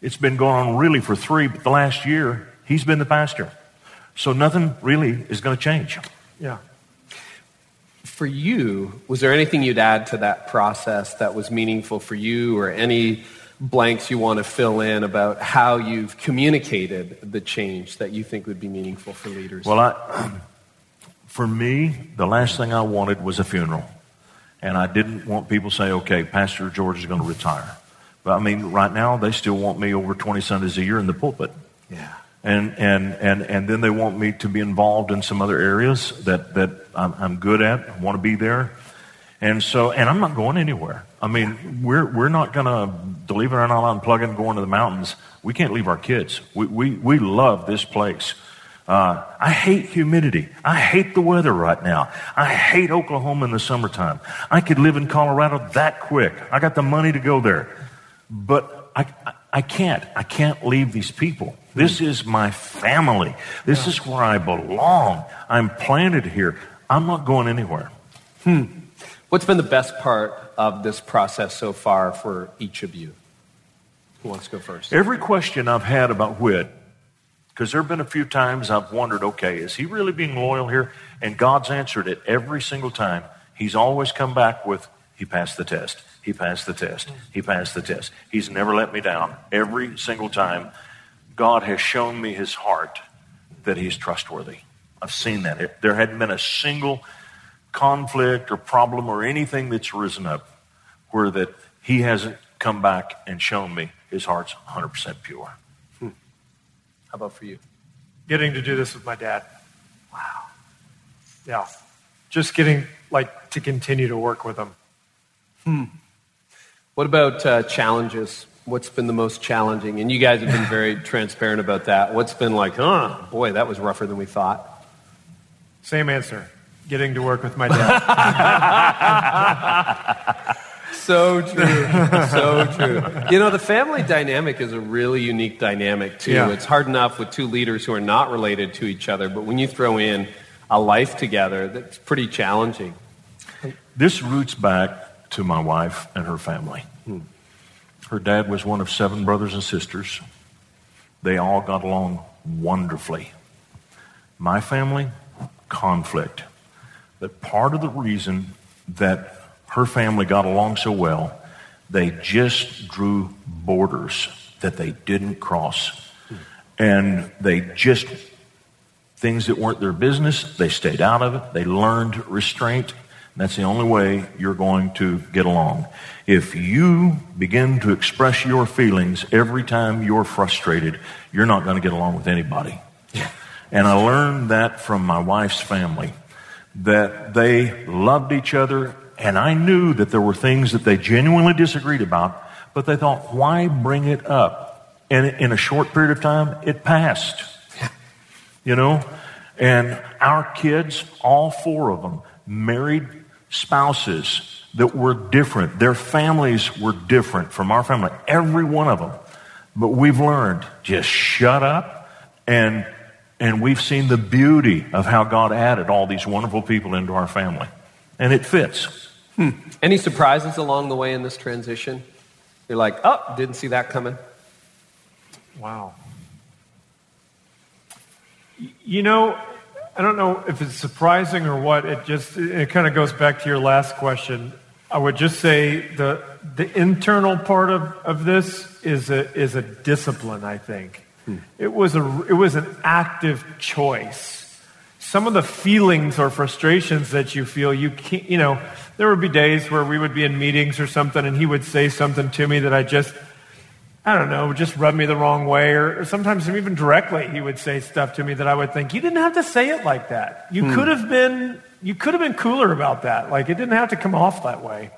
It's been going on really for three, but the last year, he's been the pastor. So nothing really is going to change. Yeah. For you, was there anything you'd add to that process that was meaningful for you or any blanks you want to fill in about how you've communicated the change that you think would be meaningful for leaders? Well, I, [CLEARS THROAT] for me, the last thing I wanted was a funeral. And I didn't want people to say, okay, Pastor George is going to retire. But I mean, right now, they still want me over 20 Sundays a year in the pulpit. yeah. And, and, and, and then they want me to be involved in some other areas that, that I'm, I'm good at, I want to be there. And so, and I'm not going anywhere. I mean, we're, we're not going to, believe it or not, unplug and go into the mountains. We can't leave our kids. We, we, we love this place. Uh, I hate humidity. I hate the weather right now. I hate Oklahoma in the summertime. I could live in Colorado that quick. I got the money to go there. But I, I, I can't. I can't leave these people. This is my family. This is where I belong. I'm planted here. I'm not going anywhere. Hmm. What's been the best part of this process so far for each of you? Who wants to go first? Every question I've had about Whit, because there have been a few times I've wondered, okay, is he really being loyal here? And God's answered it every single time. He's always come back with, he passed the test. He passed the test. He passed the test. He's never let me down. Every single time, God has shown me his heart that he's trustworthy. I've seen that. There hadn't been a single conflict or problem or anything that's risen up where that he hasn't come back and shown me his heart's 100% pure. How about for you? Getting to do this with my dad. Wow. Yeah. Just getting, like, to continue to work with him. What about uh, challenges? What's been the most challenging? And you guys have been very [SIGHS] transparent about that. What's been like, oh, boy, that was rougher than we thought? Same answer. Getting to work with my dad. [LAUGHS] So true. so true. You know, the family dynamic is a really unique dynamic, too. Yeah. It's hard enough with two leaders who are not related to each other, but when you throw in a life together, that's pretty challenging. This roots back to my wife and her family. Hmm. Her dad was one of seven brothers and sisters. They all got along wonderfully. My family, conflict. But part of the reason that her family got along so well, they just drew borders that they didn't cross. And they just things that weren't their business, they stayed out of it. They learned restraint. And that's the only way you're going to get along. If you begin to express your feelings every time you're frustrated, you're not going to get along with anybody. And I learned that from my wife's family, that they loved each other, and I knew that there were things that they genuinely disagreed about, but they thought, why bring it up? And in a short period of time, it passed [LAUGHS] you know? And our kids, all four of them, married spouses that were different. Their families were different from our family, every one of them. But we've learned just shut up and and we've seen the beauty of how God added all these wonderful people into our family. And it fits. Hmm. Any surprises along the way in this transition? You're like, oh, didn't see that coming. Wow. You know, I don't know if it's surprising or what. It just it kind of goes back to your last question. I would just say the the internal part of, of this is a is a discipline. I think hmm. it was a it was an active choice. Some of the feelings or frustrations that you feel, you can't. You know, there would be days where we would be in meetings or something, and he would say something to me that I just I don't know, just rubbed me the wrong way, or, or sometimes even directly, he would say stuff to me that I would think, you didn't have to say it like that. You hmm. could have been, you could have been cooler about that. Like it didn't have to come off that way.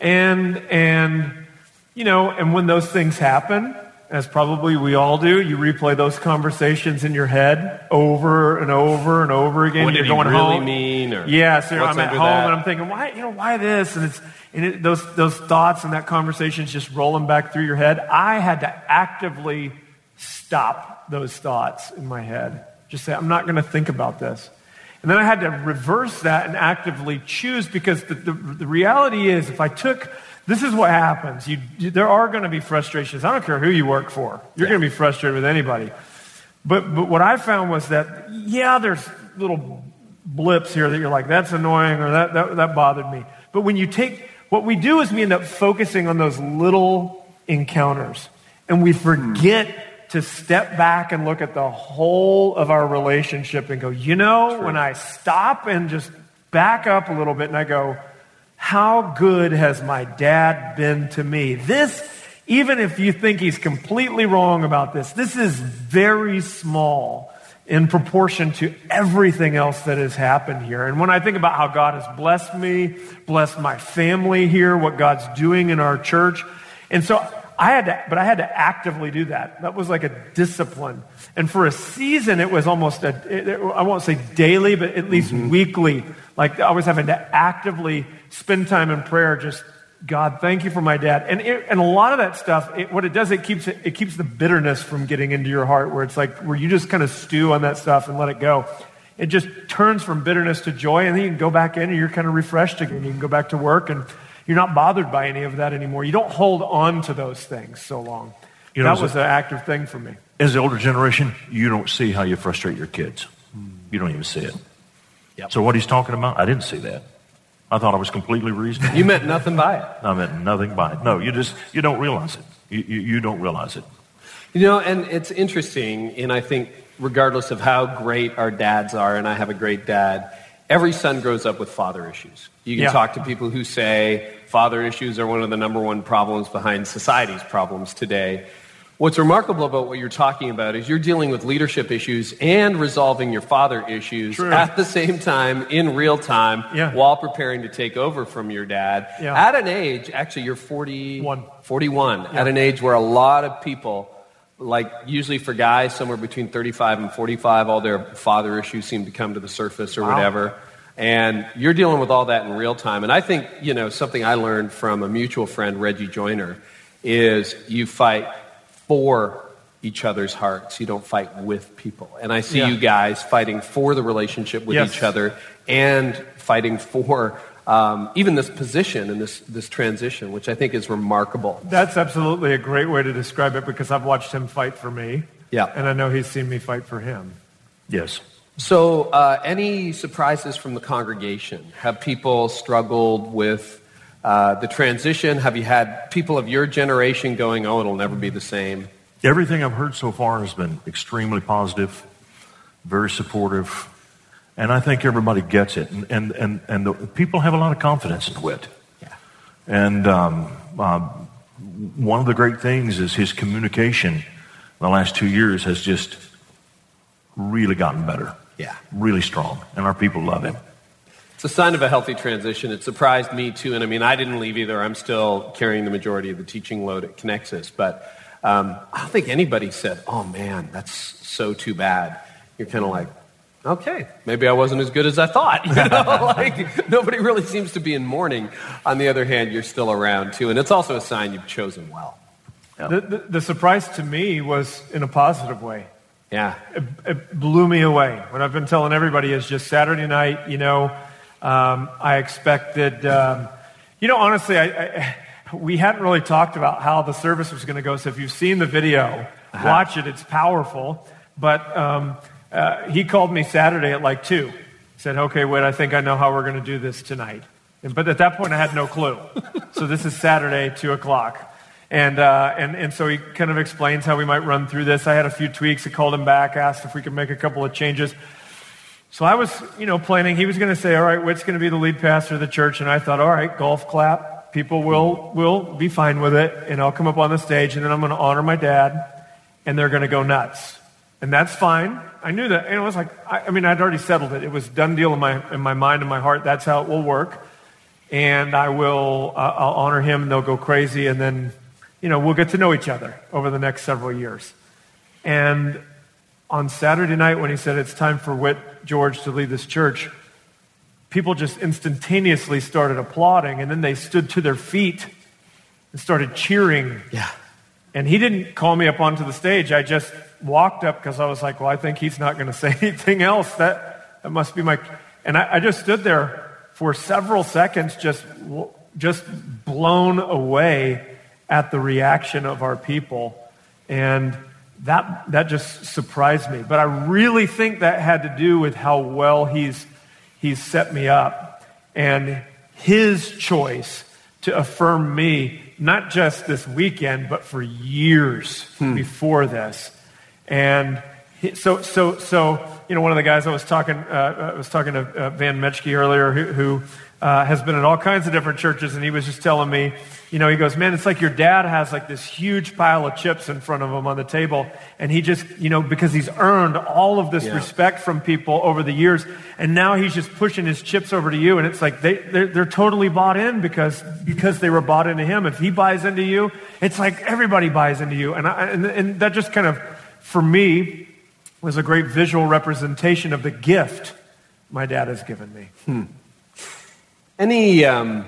And, and You know, and when those things happen, as probably we all do, you replay those conversations in your head over and over and over again. What You're did going really home. mean? Or Yeah, so I'm at home that? and I'm thinking, why, you know, why this? And it's and it, those those thoughts and that conversation's just rolling back through your head. I had to actively stop those thoughts in my head. Just say, I'm not going to think about this. And then I had to reverse that and actively choose because the, the, the reality is, if I took this is what happens. You, you, there are going to be frustrations. I don't care who you work for. You're going to be frustrated with anybody. But, but what I found was that, yeah, there's little blips here that you're like, that's annoying or that, that, that bothered me. But when you take, what we do is we end up focusing on those little encounters and we forget to step back and look at the whole of our relationship and go, you know, when I stop and just back up a little bit and I go, how good has my dad been to me? This, even if you think he's completely wrong about this, this is very small in proportion to everything else that has happened here. And when I think about how God has blessed me, blessed my family here, what God's doing in our church, and so I had to, but I had to actively do that. That was like a discipline. And for a season, it was almost a, it, I won't say daily, but at least mm-hmm. weekly. Like I was having to actively spend time in prayer, just God, thank you for my dad. And, it, and a lot of that stuff, it, what it does, it keeps, it, it keeps the bitterness from getting into your heart, where it's like, where you just kind of stew on that stuff and let it go. It just turns from bitterness to joy, and then you can go back in and you're kind of refreshed again. You can go back to work and you're not bothered by any of that anymore. You don't hold on to those things so long. You know, that was an active thing for me. As the older generation, you don't see how you frustrate your kids. You don't even see it. Yep. So what he's talking about, I didn't see that. I thought I was completely reasonable. You meant nothing by it. I meant nothing by it. No, you just you don't realize it. You, you, you don't realize it. You know, and it's interesting, and I think regardless of how great our dads are, and I have a great dad, every son grows up with father issues. You can Yeah. talk to people who say father issues are one of the number one problems behind society's problems today. What's remarkable about what you're talking about is you're dealing with leadership issues and resolving your father issues True. at the same time in real time Yeah. while preparing to take over from your dad Yeah. at an age, actually, you're 40, One. 41, at an age where a lot of people like usually for guys somewhere between 35 and 45 all their father issues seem to come to the surface or Wow. whatever and you're dealing with all that in real time and i think you know something i learned from a mutual friend Reggie Joiner is you fight for each other's hearts you don't fight with people and i see Yeah. you guys fighting for the relationship with Yes. each other and fighting for um, even this position and this, this transition which i think is remarkable That's absolutely a great way to describe it because I've watched him fight for me. Yeah. And I know he's seen me fight for him. Yes. So, uh, any surprises from the congregation? Have people struggled with uh, the transition? Have you had people of your generation going, oh, it'll never be the same? Everything I've heard so far has been extremely positive, very supportive, and I think everybody gets it. And, and, and, and the, people have a lot of confidence in Whit. Yeah. And um, uh, one of the great things is his communication the last two years has just really gotten better. Yeah. Really strong. And our people love him. It's a sign of a healthy transition. It surprised me, too. And I mean, I didn't leave either. I'm still carrying the majority of the teaching load at Connexus. But um, I don't think anybody said, oh, man, that's so too bad. You're kind of like, okay, maybe I wasn't as good as I thought. [LAUGHS] You know, [LAUGHS] like nobody really seems to be in mourning. On the other hand, you're still around, too. And it's also a sign you've chosen well. The, the, the surprise to me was in a positive way. Yeah. It, it blew me away. What I've been telling everybody is just Saturday night, you know, um, I expected, um, you know, honestly, I, I, we hadn't really talked about how the service was going to go. So if you've seen the video, watch it. It's powerful. But um, uh, he called me Saturday at like 2. He said, okay, wait, I think I know how we're going to do this tonight. And, but at that point, I had no clue. [LAUGHS] so this is Saturday, 2 o'clock. And, uh, and, and so he kind of explains how we might run through this. I had a few tweaks. I called him back, asked if we could make a couple of changes. So I was, you know, planning. He was going to say, all right, Whit's going to be the lead pastor of the church. And I thought, all right, golf clap. People will, will be fine with it. And I'll come up on the stage and then I'm going to honor my dad and they're going to go nuts. And that's fine. I knew that. And it was like, I, I mean, I'd already settled it. It was done deal in my, in my mind and my heart. That's how it will work. And I will, uh, I'll honor him and they'll go crazy. And then you know, we'll get to know each other over the next several years. And on Saturday night, when he said it's time for Whit George to lead this church, people just instantaneously started applauding, and then they stood to their feet and started cheering. Yeah. And he didn't call me up onto the stage. I just walked up because I was like, well, I think he's not going to say [LAUGHS] anything else. That, that must be my. And I, I just stood there for several seconds, just, just blown away at the reaction of our people. And that, that just surprised me. But I really think that had to do with how well he's, he's set me up and his choice to affirm me, not just this weekend, but for years hmm. before this. And he, so, so, so, you know, one of the guys I was talking, uh, I was talking to uh, Van Metchke earlier, who, who uh, has been in all kinds of different churches, and he was just telling me, you know, he goes, man, it's like your dad has like this huge pile of chips in front of him on the table, and he just, you know, because he's earned all of this yeah. respect from people over the years, and now he's just pushing his chips over to you, and it's like they, they're, they're totally bought in because, because they were bought into him. If he buys into you, it's like everybody buys into you, and, I, and, and that just kind of, for me, was a great visual representation of the gift my dad has given me. Hmm. Any um,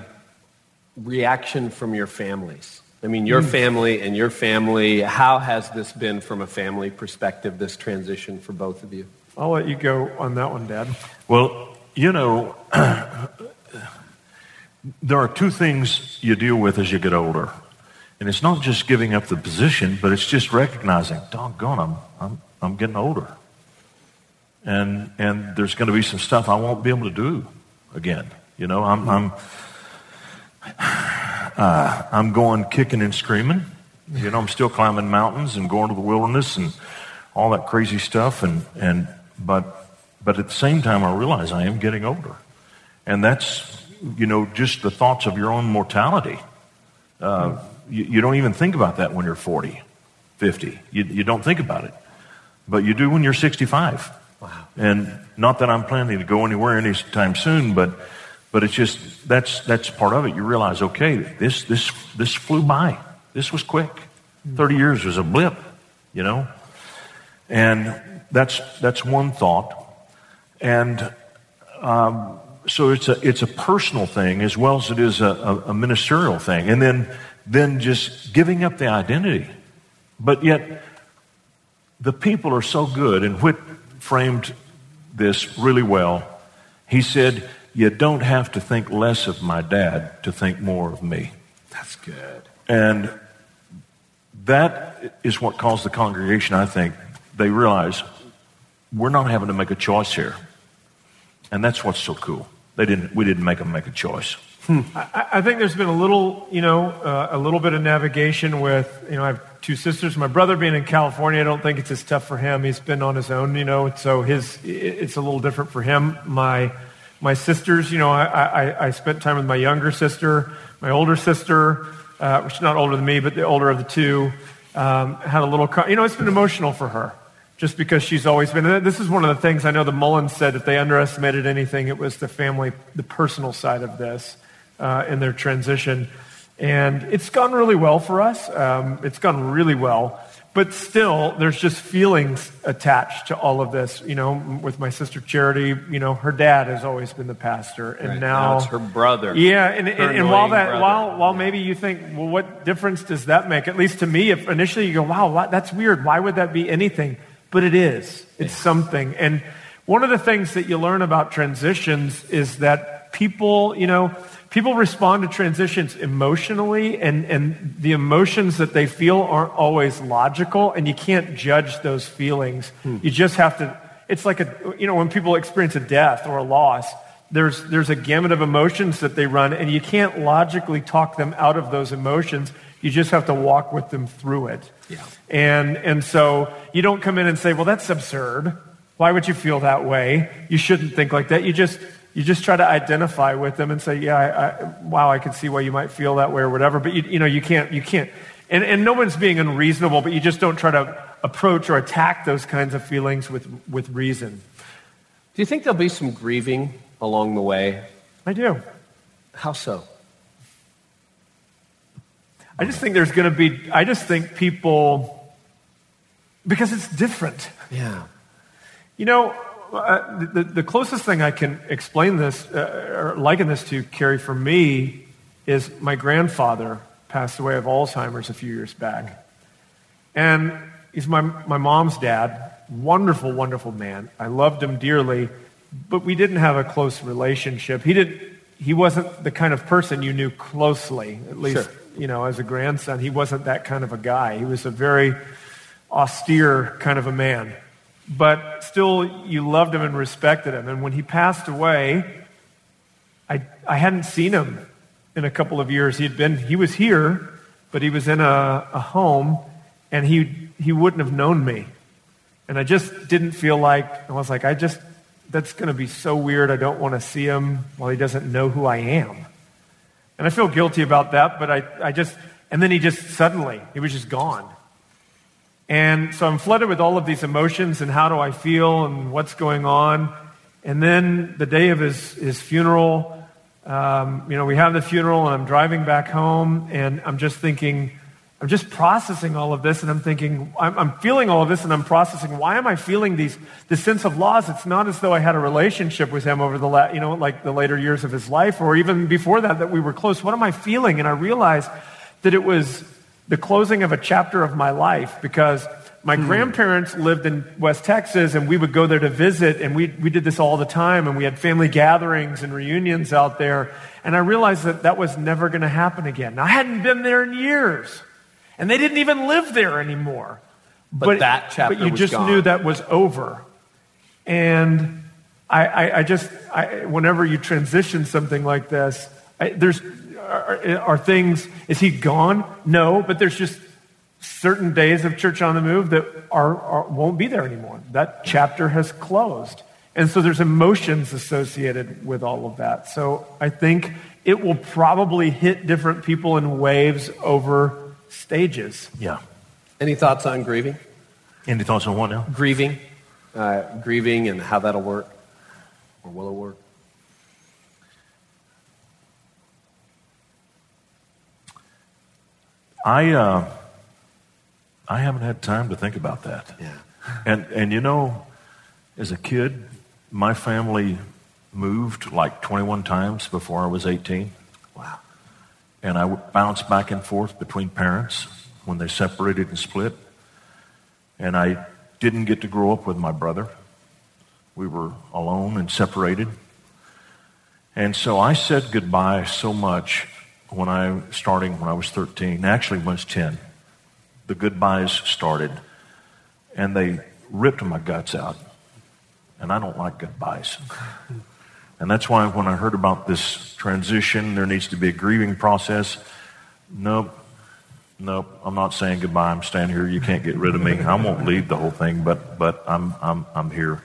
reaction from your families? I mean, your hmm. family and your family, how has this been from a family perspective, this transition for both of you? I'll let you go on that one, Dad. Well, you know, [CLEARS THROAT] there are two things you deal with as you get older. And it's not just giving up the position, but it's just recognizing, doggone, I'm, I'm, I'm getting older. And, and there's going to be some stuff I won't be able to do again. You know, I'm, I'm, [SIGHS] uh, I'm going kicking and screaming. You know, I'm still climbing mountains and going to the wilderness and all that crazy stuff. And, and, but, but at the same time, I realize I am getting older. And that's, you know, just the thoughts of your own mortality. Uh, you, you, don't even think about that when you're 40, 50. You, you don't think about it. But you do when you're 65. Wow. And not that I'm planning to go anywhere anytime soon, but but it's just that's that's part of it. You realize, okay, this this this flew by. This was quick. Thirty years was a blip, you know. And that's that's one thought. And um, so it's a it's a personal thing as well as it is a, a, a ministerial thing. And then then just giving up the identity. But yet the people are so good, and Whit framed this really well. He said, you don't have to think less of my dad to think more of me. That's good. And that is what caused the congregation, I think, they realize we're not having to make a choice here. And that's what's so cool. They didn't, we didn't make them make a choice. Hmm. I, I, think there's been a little, you know, uh, a little bit of navigation with, you know, I have two sisters. My brother being in California, I don't think it's as tough for him. He's been on his own, you know, so his, it's a little different for him. My my sisters, you know, I, I, I spent time with my younger sister, my older sister, uh, is not older than me, but the older of the two, um, had a little, you know, it's been emotional for her just because she's always been. This is one of the things I know the Mullins said if they underestimated anything, it was the family, the personal side of this uh, in their transition. And it's gone really well for us. Um, it's gone really well. But still, there's just feelings attached to all of this. You know, with my sister Charity, you know, her dad has always been the pastor, and right. now, now, it's her brother. Yeah, and, and, and while that, brother. while while maybe you think, well, what difference does that make? At least to me, if initially you go, wow, that's weird. Why would that be anything? But it is. It's yeah. something. And one of the things that you learn about transitions is that people, you know, people respond to transitions emotionally, and, and the emotions that they feel aren't always logical, and you can't judge those feelings. Hmm. You just have to, it's like a, you know, when people experience a death or a loss, there's, there's a gamut of emotions that they run, and you can't logically talk them out of those emotions. You just have to walk with them through it. Yeah. And, and so you don't come in and say, well, that's absurd. Why would you feel that way? You shouldn't think like that. You just, you just try to identify with them and say, yeah, I, I, wow, I can see why you might feel that way or whatever. But you, you know, you can't, you can't, and, and no one's being unreasonable, but you just don't try to approach or attack those kinds of feelings with, with reason. Do you think there'll be some grieving along the way? I do. How so? I just think there's going to be, I just think people, because it's different. Yeah. You know, uh, the, the closest thing I can explain this, uh, or liken this to, Carey, for me, is my grandfather passed away of Alzheimer's a few years back. And he's my, my mom's dad. Wonderful, wonderful man. I loved him dearly, but we didn't have a close relationship. He, didn't, he wasn't the kind of person you knew closely, at least, sure. you know, as a grandson. He wasn't that kind of a guy. He was a very austere kind of a man. But still, you loved him and respected him. And when he passed away, I, I hadn't seen him in a couple of years. He had been, he was here, but he was in a, a home, and he, he wouldn't have known me. And I just didn't feel like, I was like, I just, that's going to be so weird. I don't want to see him while he doesn't know who I am. And I feel guilty about that, but I, I just, and then he just suddenly, he was just gone. And so I'm flooded with all of these emotions and how do I feel and what's going on. And then the day of his, his funeral, um, you know, we have the funeral and I'm driving back home and I'm just thinking, I'm just processing all of this and I'm thinking, I'm, I'm, feeling all of this and I'm processing, why am I feeling these, this sense of loss? It's not as though I had a relationship with him over the, la- you know, like the later years of his life or even before that, that we were close. What am I feeling? And I realized that it was the closing of a chapter of my life because my mm. grandparents lived in West Texas, and we would go there to visit, and we, we did this all the time, and we had family gatherings and reunions out there. And I realized that that was never going to happen again. Now, I hadn't been there in years, and they didn't even live there anymore. But, but that chapter But you just gone. knew that was over. And I, I, I just, I, whenever you transition something like this, there's, are, are things, is he gone? No, but there's just certain days of Church on the Move that are, are, won't be there anymore. That chapter has closed. And so there's emotions associated with all of that. So I think it will probably hit different people in waves over stages. Yeah. Any thoughts on grieving? Any thoughts on what now? Grieving. Uh, grieving and how that'll work. Or will it work? I, uh, I haven't had time to think about that. Yeah. And, and you know, as a kid, my family moved like 21 times before I was 18. Wow. And I bounced back and forth between parents when they separated and split. And I didn't get to grow up with my brother. We were alone and separated. And so I said goodbye so much when I, starting when I was 13, actually when I was 10 the goodbyes started, and they ripped my guts out. And I don't like goodbyes. [LAUGHS] And that's why when I heard about this transition, there needs to be a grieving process. Nope, nope, I'm not saying goodbye. I'm staying here. You can't get rid of me. I won't leave the whole thing, but, but I'm, I'm, I'm here.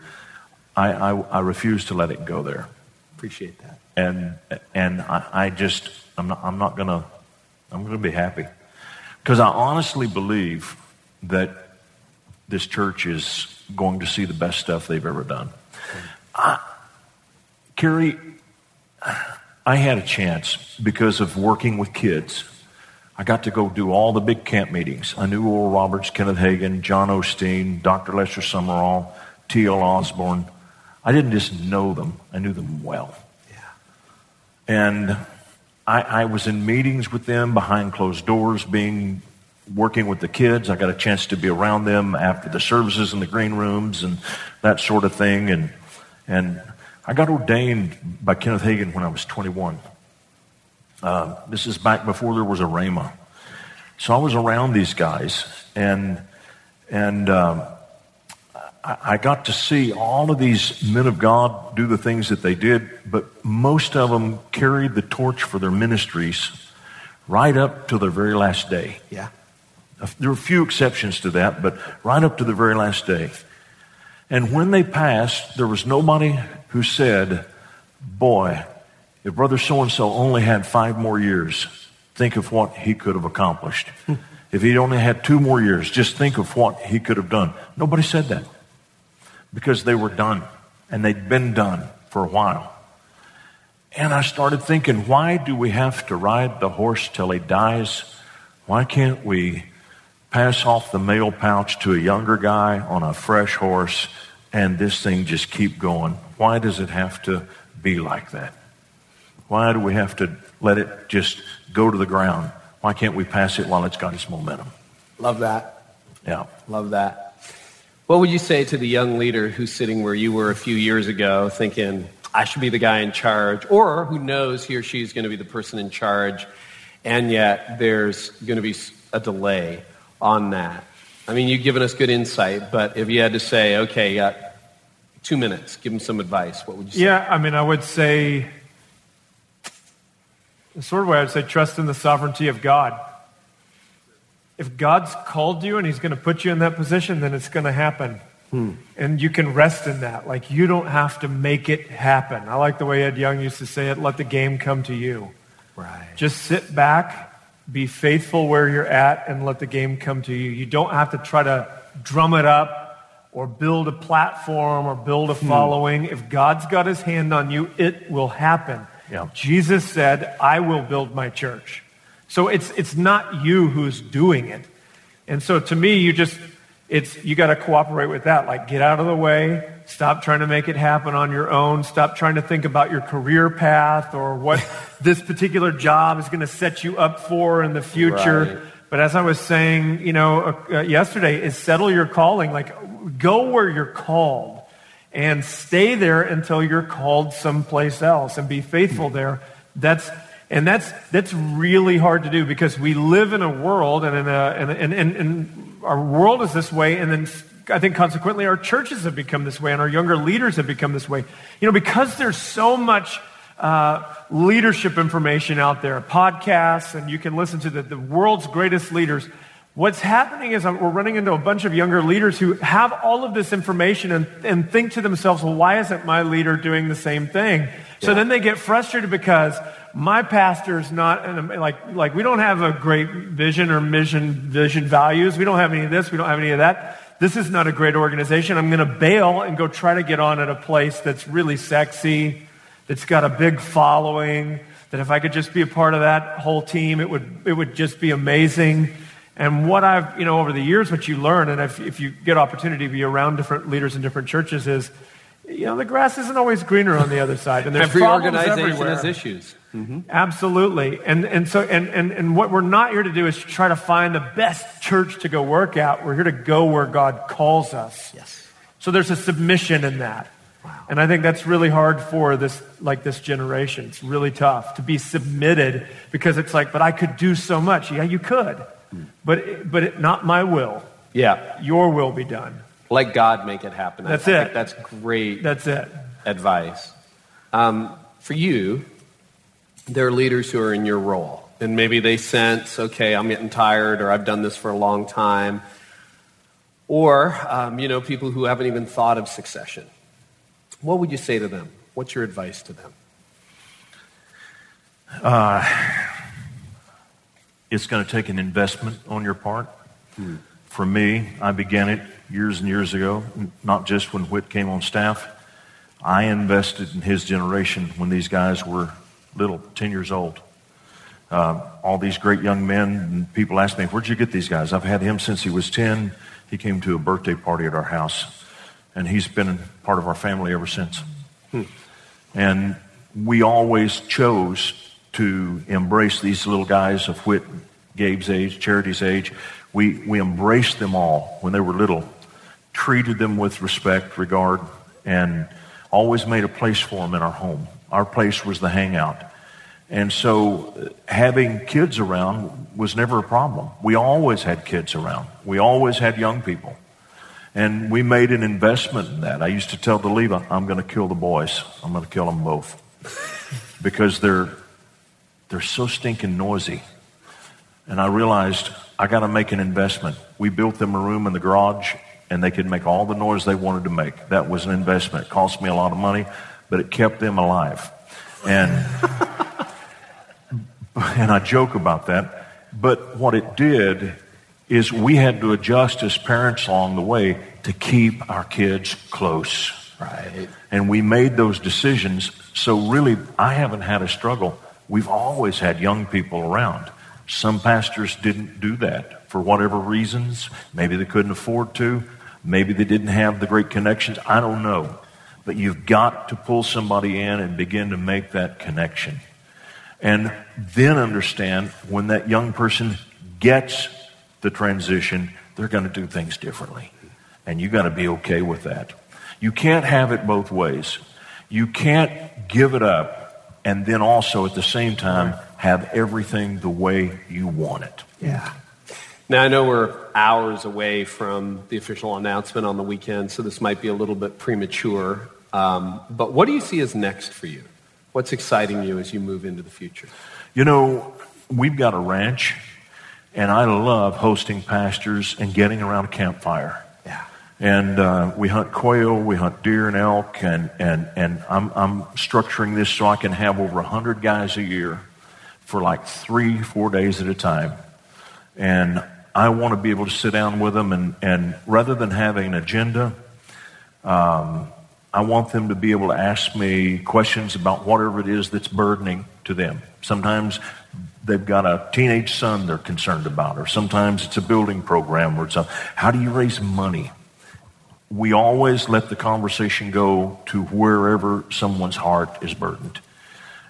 I, I, I refuse to let it go there. Appreciate that. And, and I, I just, I'm not, I'm not to, I'm to be happy. Because I honestly believe that this church is going to see the best stuff they've ever done. I, Carey, I had a chance because of working with kids. I got to go do all the big camp meetings. I knew Oral Roberts, Kenneth Hagin, John Osteen, Dr. Lester Sumrall, T.L. Osborn. I didn't just know them, I knew them well. And I, I was in meetings with them behind closed doors, being working with the kids. I got a chance to be around them after the services in the green rooms and that sort of thing. And, and I got ordained by Kenneth Hagin when I was 21. Uh, this is back before there was a Rhema. So I was around these guys, and, and um, I got to see all of these men of God do the things that they did, but most of them carried the torch for their ministries right up to their very last day. Yeah. There were a few exceptions to that, but right up to the very last day. And when they passed, there was nobody who said, Boy, if Brother so and so only had five more years, think of what he could have accomplished. [LAUGHS] if he'd only had two more years, just think of what he could have done. Nobody said that because they were done and they'd been done for a while. And I started thinking, why do we have to ride the horse till he dies Why can't we pass off the mail pouch to a younger guy on a fresh horse and this thing just keep going? Why does it have to be like that? Why do we have to let it just go to the ground? Why can't we pass it while it's got its momentum? Love that. Yeah. Love that. What would you say to the young leader who's sitting where you were a few years ago thinking, I should be the guy in charge, or who knows he or she is going to be the person in charge, and yet there's going to be a delay on that? I mean, you've given us good insight, but if you had to say, okay, got two minutes, give them some advice, what would you say? Yeah, I mean, I would say, the sort of way I'd say, trust in the sovereignty of God. If God's called you and He's going to put you in that position, then it's going to happen. Hmm. And you can rest in that. Like, you don't have to make it happen. I like the way Ed Young used to say it let the game come to you. Right. Just sit back, be faithful where you're at, and let the game come to you. You don't have to try to drum it up or build a platform or build a following. Hmm. If God's got his hand on you, it will happen. Yeah. Jesus said, I will build my church. So it's, it's not you who's doing it. And so to me, you just, it's, you got to cooperate with that. Like, get out of the way. Stop trying to make it happen on your own. Stop trying to think about your career path or what [LAUGHS] this particular job is going to set you up for in the future. Right. But as I was saying, you know, uh, yesterday, is settle your calling. Like, go where you're called and stay there until you're called someplace else and be faithful there. That's and that's that's really hard to do because we live in a world and in a and, and, and, and our world is this way and then I think consequently our churches have become this way and our younger leaders have become this way. You know, because there's so much uh, leadership information out there, podcasts, and you can listen to the, the world's greatest leaders. What's happening is we're running into a bunch of younger leaders who have all of this information and, and think to themselves, well, why isn't my leader doing the same thing? So then they get frustrated because my pastor's not, like, like we don't have a great vision or mission, vision values. We don't have any of this. We don't have any of that. This is not a great organization. I'm going to bail and go try to get on at a place that's really sexy, that's got a big following, that if I could just be a part of that whole team, it would, it would just be amazing. And what I've, you know, over the years, what you learn, and if, if you get opportunity to be around different leaders in different churches, is, you know, the grass isn't always greener on the other side. And there's Every organization everywhere. has issues. Mm-hmm. Absolutely. And, and so, and, and, and what we're not here to do is try to find the best church to go work at. We're here to go where God calls us. Yes. So there's a submission in that. Wow. And I think that's really hard for this, like this generation. It's really tough to be submitted because it's like, but I could do so much. Yeah, you could. But, but it, not my will. Yeah. Your will be done. Let God make it happen. That's I it. Think that's great That's it. advice. Um, for you, there are leaders who are in your role, and maybe they sense, okay, I'm getting tired, or I've done this for a long time, or um, you know, people who haven't even thought of succession. What would you say to them? What's your advice to them? It's going to take an investment on your part. For me, I began it years and years ago, not just when Whit came on staff. I invested in his generation when these guys were little, 10 years old. Uh, all these great young men, and people ask me, Where'd you get these guys? I've had him since he was 10. He came to a birthday party at our house, and he's been part of our family ever since. And we always chose to embrace these little guys of Whit, Gabe's age, Charity's age. We, we embraced them all when they were little, treated them with respect, regard, and always made a place for them in our home. Our place was the hangout. And so uh, having kids around was never a problem. We always had kids around. We always had young people. And we made an investment in that. I used to tell Deliva, I'm going to kill the boys. I'm going to kill them both. [LAUGHS] because they're, they're so stinking noisy. And I realized I got to make an investment. We built them a room in the garage and they could make all the noise they wanted to make. That was an investment. It cost me a lot of money, but it kept them alive. And, and I joke about that. But what it did is we had to adjust as parents along the way to keep our kids close. Right. And we made those decisions. So really, I haven't had a struggle. We've always had young people around. Some pastors didn't do that for whatever reasons. Maybe they couldn't afford to. Maybe they didn't have the great connections. I don't know. But you've got to pull somebody in and begin to make that connection. And then understand when that young person gets the transition, they're going to do things differently. And you've got to be okay with that. You can't have it both ways. You can't give it up and then also at the same time have everything the way you want it. Yeah. Now, I know we're hours away from the official announcement on the weekend, so this might be a little bit premature. Um, but what do you see as next for you? What's exciting you as you move into the future? You know, we've got a ranch, and I love hosting pastors and getting around a campfire. Yeah. And uh, we hunt quail, we hunt deer and elk, and, and, and I'm, I'm structuring this so I can have over 100 guys a year for like three, four days at a time. And I want to be able to sit down with them, and, and rather than having an agenda, um, I want them to be able to ask me questions about whatever it is that's burdening to them. Sometimes they've got a teenage son they're concerned about, or sometimes it's a building program, or something. How do you raise money? We always let the conversation go to wherever someone's heart is burdened.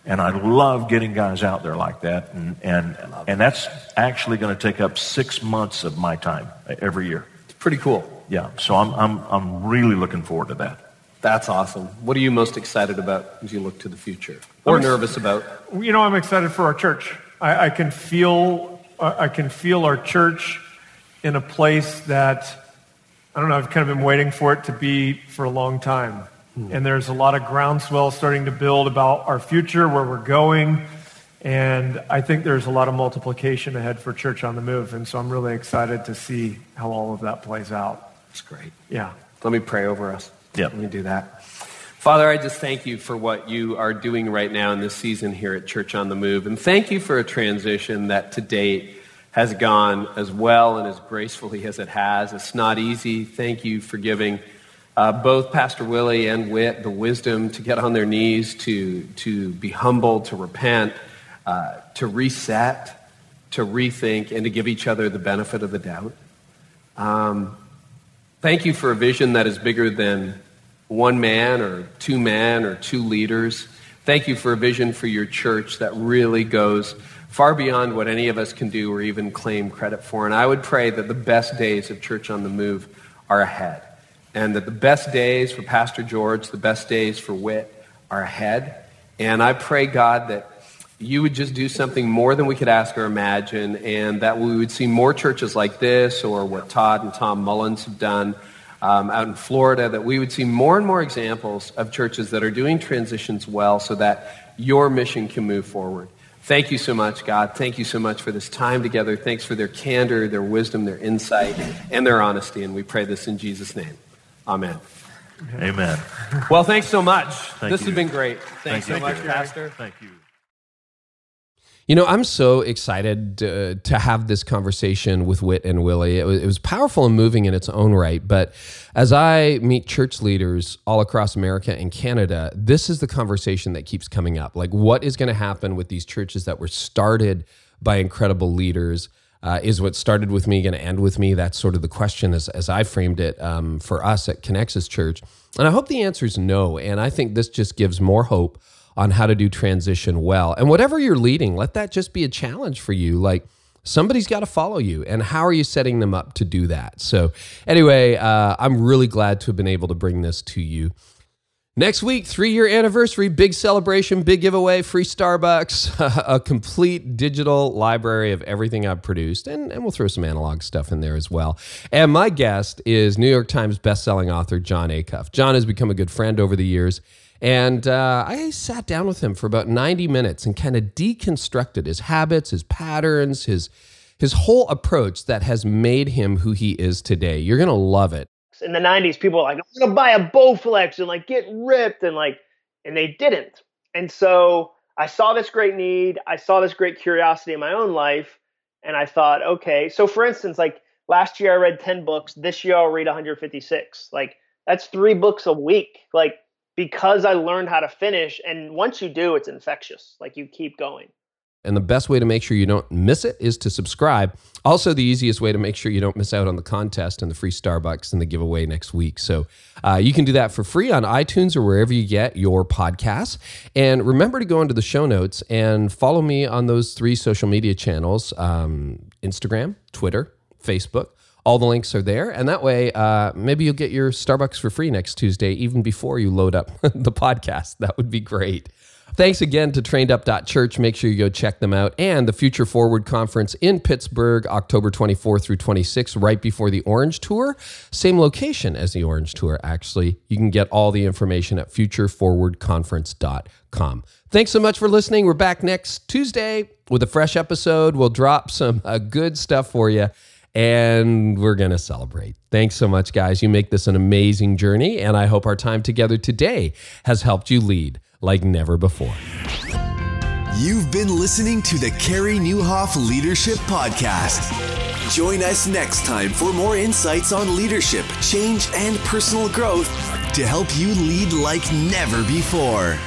And I love getting guys out there like that. And, and, and that's actually going to take up six months of my time uh, every year. It's pretty cool. Yeah. So I'm, I'm, I'm really looking forward to that. That's awesome. What are you most excited about as you look to the future or nervous about? You know, I'm excited for our church. I, I can feel, I can feel our church in a place that I don't know. I've kind of been waiting for it to be for a long time, hmm. and there's a lot of groundswell starting to build about our future, where we're going, and I think there's a lot of multiplication ahead for Church on the Move, and so I'm really excited to see how all of that plays out. That's great. Yeah. Let me pray over us. Yeah. Let me do that. Father, I just thank you for what you are doing right now in this season here at Church on the Move. And thank you for a transition that to date has gone as well and as gracefully as it has. It's not easy. Thank you for giving uh, both Pastor Willie and Whit the wisdom to get on their knees, to, to be humble, to repent, uh, to reset, to rethink, and to give each other the benefit of the doubt. Um, Thank you for a vision that is bigger than one man or two men or two leaders. Thank you for a vision for your church that really goes far beyond what any of us can do or even claim credit for. And I would pray that the best days of Church on the Move are ahead. And that the best days for Pastor George, the best days for Whit are ahead. And I pray, God, that you would just do something more than we could ask or imagine, and that we would see more churches like this or what Todd and Tom Mullins have done um, out in Florida, that we would see more and more examples of churches that are doing transitions well so that your mission can move forward. Thank you so much, God. Thank you so much for this time together. Thanks for their candor, their wisdom, their insight, and their honesty. And we pray this in Jesus' name. Amen. Amen. Well, thanks so much. Thank this you. has been great. Thanks Thank so you. much, Pastor. Thank you. You know, I'm so excited uh, to have this conversation with Whit and Willie. It was, it was, powerful and moving in its own right. But as I meet church leaders all across America and Canada, this is the conversation that keeps coming up. Like, what is going to happen with these churches that were started by incredible leaders? Uh, is what started with me going to end with me? That's sort of the question as, as I framed it um, for us at Connexus Church. And I hope the answer is no. And I think this just gives more hope on how to do transition well. And whatever you're leading, let that just be a challenge for you. Like somebody's got to follow you. And how are you setting them up to do that? So, anyway, uh, I'm really glad to have been able to bring this to you. Next week, three year anniversary, big celebration, big giveaway, free Starbucks, [LAUGHS] a complete digital library of everything I've produced, and, and we'll throw some analog stuff in there as well. And my guest is New York Times bestselling author Jon Acuff. Jon has become a good friend over the years. And uh, I sat down with him for about 90 minutes and kind of deconstructed his habits, his patterns, his, his whole approach that has made him who he is today. You're to love it. In the 90s, people were like, I'm to buy a Bowflex and like get ripped. And like, and they didn't. And so I saw this great need. I saw this great curiosity in my own life. And I thought, okay. So for instance, like last year I read 10 books. This year I'll read 156. Like that's three books a week. Like because I learned how to finish. And once you do, it's infectious. Like you keep going. And the best way to make sure you don't miss it is to subscribe. Also, the easiest way to make sure you don't miss out on the contest and the free Starbucks and the giveaway next week. So uh, you can do that for free on iTunes or wherever you get your podcasts. And remember to go into the show notes and follow me on those three social media channels um, Instagram, Twitter, Facebook. All the links are there. And that way, uh, maybe you'll get your Starbucks for free next Tuesday, even before you load up [LAUGHS] the podcast. That would be great. Thanks again to trainedup.church. Make sure you go check them out. And the Future Forward Conference in Pittsburgh, October 24 through 26, right before the Orange Tour. Same location as the Orange Tour, actually. You can get all the information at futureforwardconference.com. Thanks so much for listening. We're back next Tuesday with a fresh episode. We'll drop some uh, good stuff for you and we're going to celebrate. Thanks so much, guys. You make this an amazing journey, and I hope our time together today has helped you lead like never before. You've been listening to the Carey Nieuwhof Leadership Podcast. Join us next time for more insights on leadership, change, and personal growth to help you lead like never before.